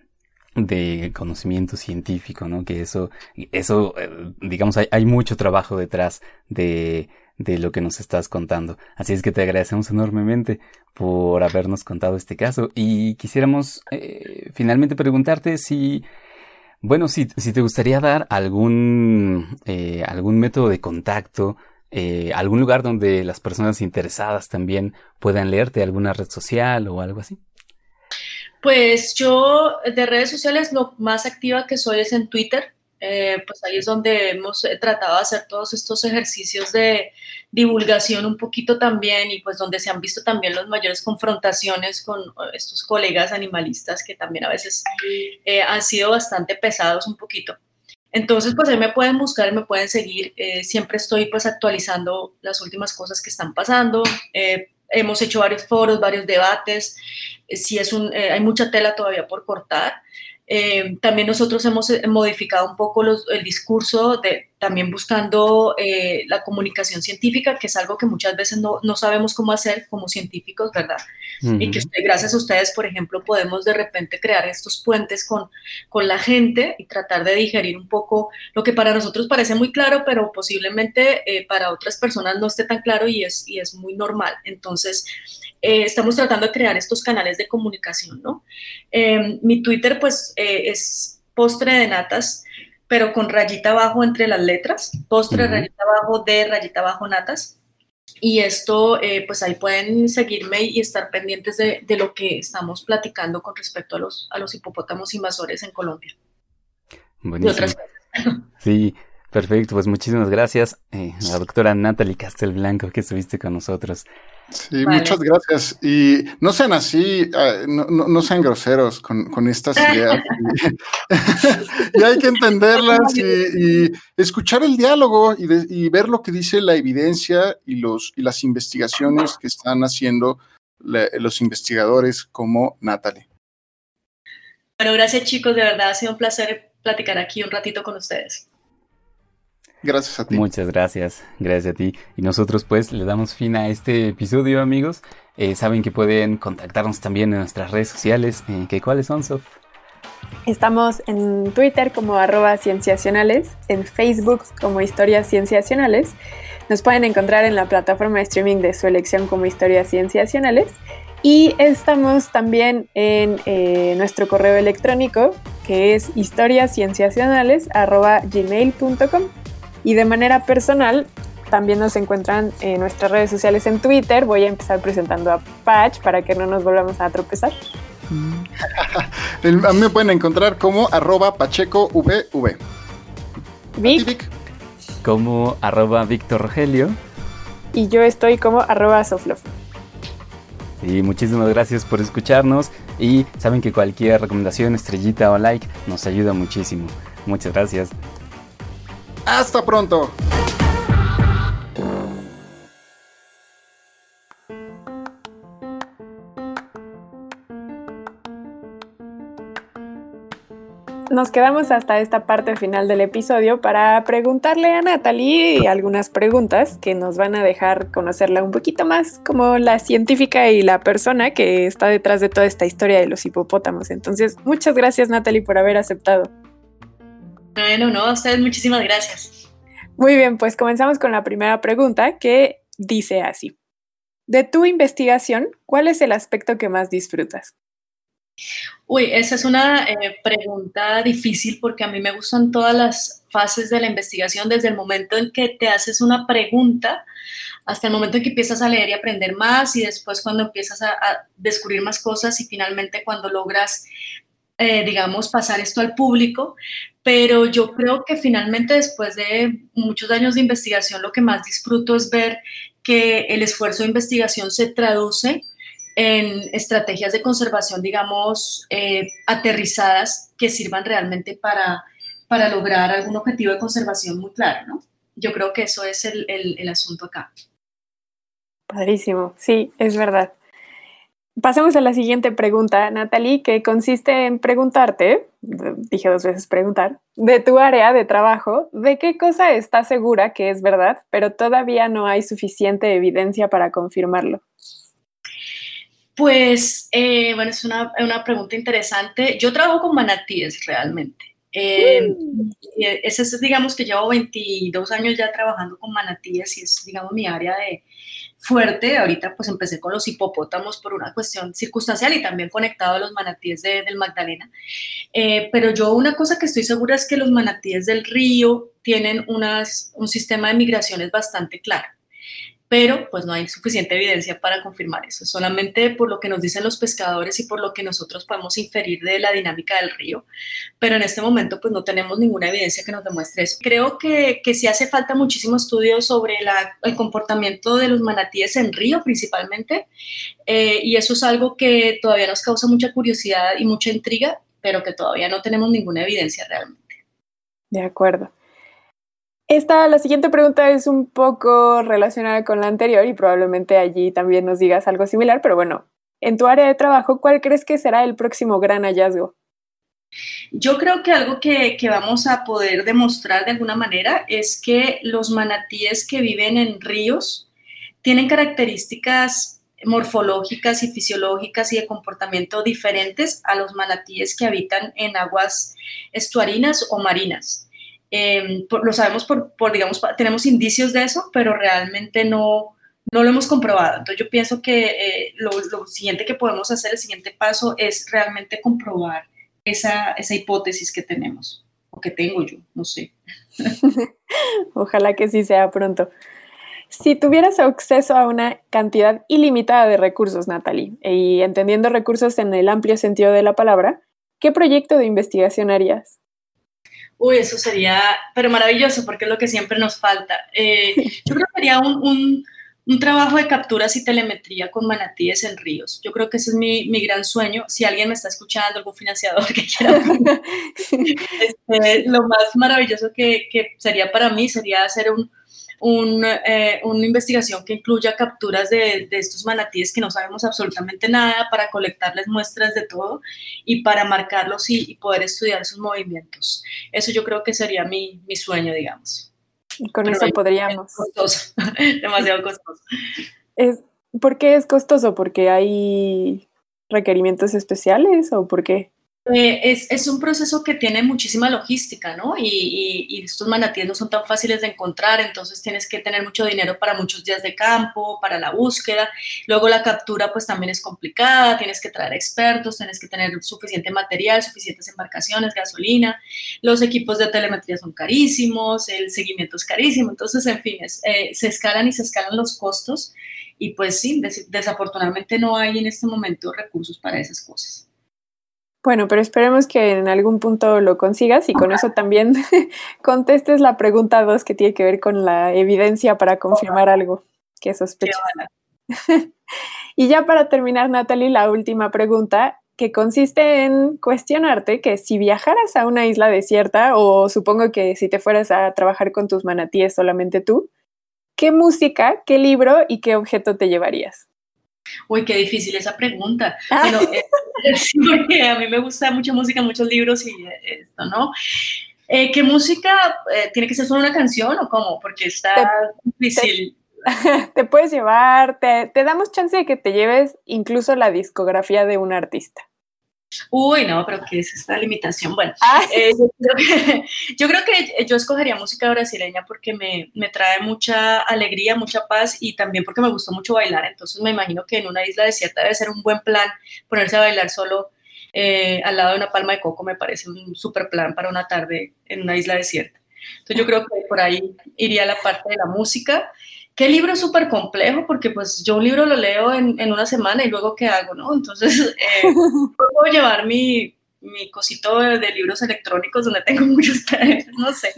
de conocimiento científico, ¿no? Que eso, eso, eh, digamos, hay, hay, mucho trabajo detrás de, de lo que nos estás contando. Así es que te agradecemos enormemente por habernos contado este caso y quisiéramos eh, finalmente preguntarte si, bueno, si, si te gustaría dar algún, eh, algún método de contacto, eh, algún lugar donde las personas interesadas también puedan leerte, alguna red social o algo así. Pues yo de redes sociales lo más activa que soy es en Twitter. Eh, pues ahí es donde hemos eh, tratado de hacer todos estos ejercicios de divulgación un poquito también y pues donde se han visto también las mayores confrontaciones con estos colegas animalistas que también a veces eh, han sido bastante pesados un poquito. Entonces, pues ahí me pueden buscar, me pueden seguir. siempre estoy pues actualizando las últimas cosas que están pasando hemos hecho varios foros, varios debates, eh, si es un, eh, hay mucha tela todavía por cortar. Eh, también nosotros hemos modificado un poco el discurso también buscando la comunicación científica, que es algo que muchas veces no, no sabemos cómo hacer como científicos, ¿verdad? Y que gracias a ustedes, por ejemplo, podemos de repente crear estos puentes con, con la gente y tratar de digerir un poco lo que para nosotros parece muy claro, pero posiblemente eh, para otras personas no esté tan claro y es, y es muy normal. Entonces, eh, estamos tratando de crear estos canales de comunicación, ¿no? mi Twitter, pues, es postre de natas pero con rayita abajo entre las letras, postre, rayita abajo de rayita abajo natas. Y esto, eh, pues ahí pueden seguirme y estar pendientes de, lo que estamos platicando con respecto a los, a los hipopótamos invasores en Colombia. Buenísimo. [laughs] Sí, perfecto. Pues muchísimas gracias, eh, la doctora Natalie Castelblanco, que estuviste con nosotros. Sí, muchas gracias. Y no sean así, ah, no, sean groseros con, estas [laughs] ideas. [laughs] y, hay que entenderlas y, escuchar el diálogo y, ver lo que dice la evidencia y, los, y las investigaciones que están haciendo los investigadores como Natalie. Bueno, gracias chicos, de verdad ha sido un placer platicar aquí un ratito con ustedes. Gracias a ti. Muchas gracias, gracias a ti. Y nosotros pues le damos fin a este episodio, amigos. Eh, saben que pueden contactarnos también en nuestras redes sociales. Eh, ¿Cuáles son, Sof? Estamos en Twitter como arroba cienciacionales, en Facebook como historias cienciacionales. Nos pueden encontrar en la plataforma de streaming de su elección como historias cienciacionales. Y estamos también en eh, nuestro correo electrónico que es historiascienciacionales.gmail.com. Y de manera personal, también nos encuentran en nuestras redes sociales en Twitter. Voy a empezar presentando a Patch para que no nos volvamos a tropezar. [laughs] a mí me pueden encontrar como arroba pachecovv. Vic. Como arroba Víctor Rogelio. Y yo estoy como arroba Soflof. Y muchísimas gracias por escucharnos y saben que cualquier recomendación, estrellita o like nos ayuda muchísimo. Muchas gracias. Hasta pronto. nos quedamos hasta esta parte final del episodio para preguntarle a Natalie algunas preguntas que nos van a dejar conocerla un poquito más como la científica y la persona que está detrás de toda esta historia de los hipopótamos. Entonces, muchas gracias Natalie por haber aceptado. Bueno, no, a ustedes muchísimas gracias. Muy bien, pues comenzamos con la primera pregunta que dice así. De tu investigación, ¿cuál es el aspecto que más disfrutas? Uy, esa es una eh, pregunta difícil porque a mí me gustan todas las fases de la investigación, desde el momento en que te haces una pregunta hasta el momento en que empiezas a leer y aprender más y después cuando empiezas a, descubrir más cosas y finalmente cuando logras, eh, digamos, pasar esto al público. Pero yo creo que finalmente después de muchos años de investigación lo que más disfruto es ver que el esfuerzo de investigación se traduce en estrategias de conservación, digamos, eh, aterrizadas que sirvan realmente para, para lograr algún objetivo de conservación muy claro, ¿no? Yo creo que eso es el, el, asunto acá. Padrísimo, sí, es verdad. Pasemos a la siguiente pregunta, Natalie, que consiste en preguntarte, dije dos veces preguntar, de tu área de trabajo, ¿de qué cosa estás segura que es verdad, pero todavía no hay suficiente evidencia para confirmarlo? Pues, eh, bueno, es una, una, pregunta interesante. Yo trabajo con manatíes realmente. Eh, mm. ese es, digamos, que llevo 22 años ya trabajando con manatíes y es, digamos, mi área de fuerte. Ahorita, pues, empecé con los hipopótamos por una cuestión circunstancial y también conectado a los manatíes de, del Magdalena. Eh, pero yo una cosa que estoy segura es que los manatíes del río tienen unas, un sistema de migraciones bastante claro pero pues no hay suficiente evidencia para confirmar eso, solamente por lo que nos dicen los pescadores y por lo que nosotros podemos inferir de la dinámica del río, pero en este momento pues no tenemos ninguna evidencia que nos demuestre eso. Creo que, que sí hace falta muchísimo estudio sobre el comportamiento de los manatíes en río principalmente, eh, y eso es algo que todavía nos causa mucha curiosidad y mucha intriga, pero que todavía no tenemos ninguna evidencia realmente. De acuerdo. Esta, la siguiente pregunta es un poco relacionada con la anterior y probablemente allí también nos digas algo similar, pero bueno, en tu área de trabajo, ¿cuál crees que será el próximo gran hallazgo? Yo creo que algo que, que, vamos a poder demostrar de alguna manera es que los manatíes que viven en ríos tienen características morfológicas y fisiológicas y de comportamiento diferentes a los manatíes que habitan en aguas estuarinas o marinas. Em, lo sabemos por, por, digamos, tenemos indicios de eso, pero realmente no, no lo hemos comprobado. Entonces yo pienso que eh, lo, lo, siguiente que podemos hacer, el siguiente paso es realmente comprobar esa, esa hipótesis que tenemos, o que tengo yo, no sé. [laughs] Ojalá que sí sea pronto. Si tuvieras acceso a una cantidad ilimitada de recursos, Natalie, y entendiendo recursos en el amplio sentido de la palabra, ¿qué proyecto de investigación harías? Uy, eso sería, pero maravilloso, porque es lo que siempre nos falta. Eh, [laughs] yo creo que sería un, un, trabajo de capturas y telemetría con manatíes en ríos. Yo creo que ese es mi, mi gran sueño. Si alguien me está escuchando, algún financiador que quiera, [laughs] este, lo más maravilloso que, que sería para mí sería hacer un, eh, una investigación que incluya capturas de, estos manatíes que no sabemos absolutamente nada para colectarles muestras de todo y para marcarlos y, poder estudiar sus movimientos. Eso yo creo que sería mi, mi sueño, digamos. Y con eso podríamos. costoso, [laughs] demasiado costoso. Es, ¿Por qué es costoso? ¿Porque hay requerimientos especiales o por qué? Eh, es, es, un proceso que tiene muchísima logística, ¿no? Y, y, estos manatíes no son tan fáciles de encontrar, entonces tienes que tener mucho dinero para muchos días de campo, para la búsqueda. Luego la captura pues también es complicada, tienes que traer expertos, tienes que tener suficiente material, suficientes embarcaciones, gasolina. Los equipos de telemetría son carísimos, el seguimiento es carísimo, entonces en fin, eh, se escalan y se escalan los costos y pues sí, desafortunadamente no hay en este momento recursos para esas cosas. Bueno, pero esperemos que en algún punto lo consigas y con eso también [laughs] contestes la pregunta 2 que tiene que ver con la evidencia para confirmar algo que sospechas. [laughs] y ya para terminar, Natalie, la última pregunta que consiste en cuestionarte que si viajaras a una isla desierta o supongo que si te fueras a trabajar con tus manatíes solamente tú, ¿qué música, qué libro y qué objeto te llevarías? Uy, qué difícil esa pregunta. [laughs] Bueno, eh, [laughs] sí, porque a mí me gusta mucha música, muchos libros y eh, esto, ¿no? Eh, ¿Qué música tiene que ser solo una canción o cómo? Porque está difícil. Te, [laughs] te puedes llevar, te, te damos chance de que te lleves incluso la discografía de un artista. Uy, no, pero ¿qué es esta limitación? Bueno, eh, [laughs] yo, creo que, yo escogería música brasileña porque me, me, trae mucha alegría, mucha paz y también porque me gustó mucho bailar. Entonces me imagino que en una isla desierta debe ser un buen plan ponerse a bailar solo eh, al lado de una palma de coco. Me parece un súper plan para una tarde en una isla desierta. Entonces yo creo que por ahí iría la parte de la música ¿Qué libro es súper complejo? Porque pues yo un libro lo leo en, en, una semana y luego ¿qué hago? ¿no? Entonces, [laughs] eh, puedo llevar mi, mi cosito de, libros electrónicos donde tengo [laughs] muchos PDFs, no sé.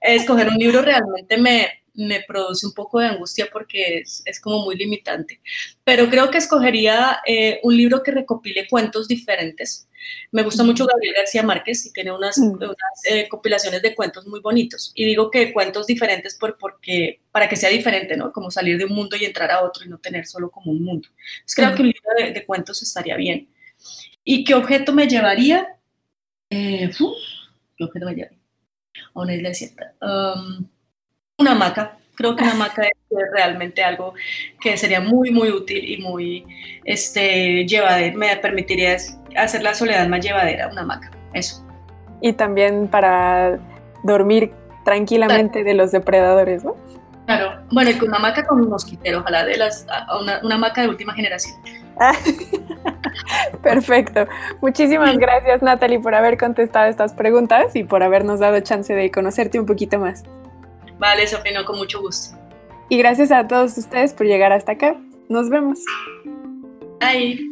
Escoger un libro realmente me, me produce un poco de angustia porque es, es, como muy limitante. Pero creo que escogería eh, un libro que recopile cuentos diferentes me gusta mucho Gabriel García Márquez y tiene unas, mm. eh, compilaciones de cuentos muy bonitos. Y digo que cuentos diferentes por, porque, para que sea diferente, ¿no? Como salir de un mundo y entrar a otro y no tener solo como un mundo. Entonces creo que un libro de, cuentos estaría bien. ¿Y qué objeto me llevaría? Eh, ¿Qué objeto me llevaría? A una isla desierta. Um, una hamaca. Creo que una hamaca es realmente algo que sería muy, muy útil y muy este, llevadero. Me permitiría hacer la soledad más llevadera, una hamaca, eso. Y también para dormir tranquilamente de los depredadores, ¿no? Claro, bueno, y con una hamaca con un mosquitero, ojalá de las, una, una hamaca de última generación. [laughs] Perfecto. Muchísimas gracias, Natalie, por haber contestado estas preguntas y por habernos dado chance de conocerte un poquito más. Vale, Sofía, con mucho gusto. Y gracias a todos ustedes por llegar hasta acá. Nos vemos. Bye.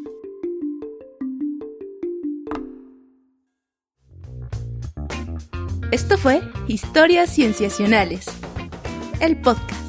Esto fue Historias Cienciacionales, el podcast.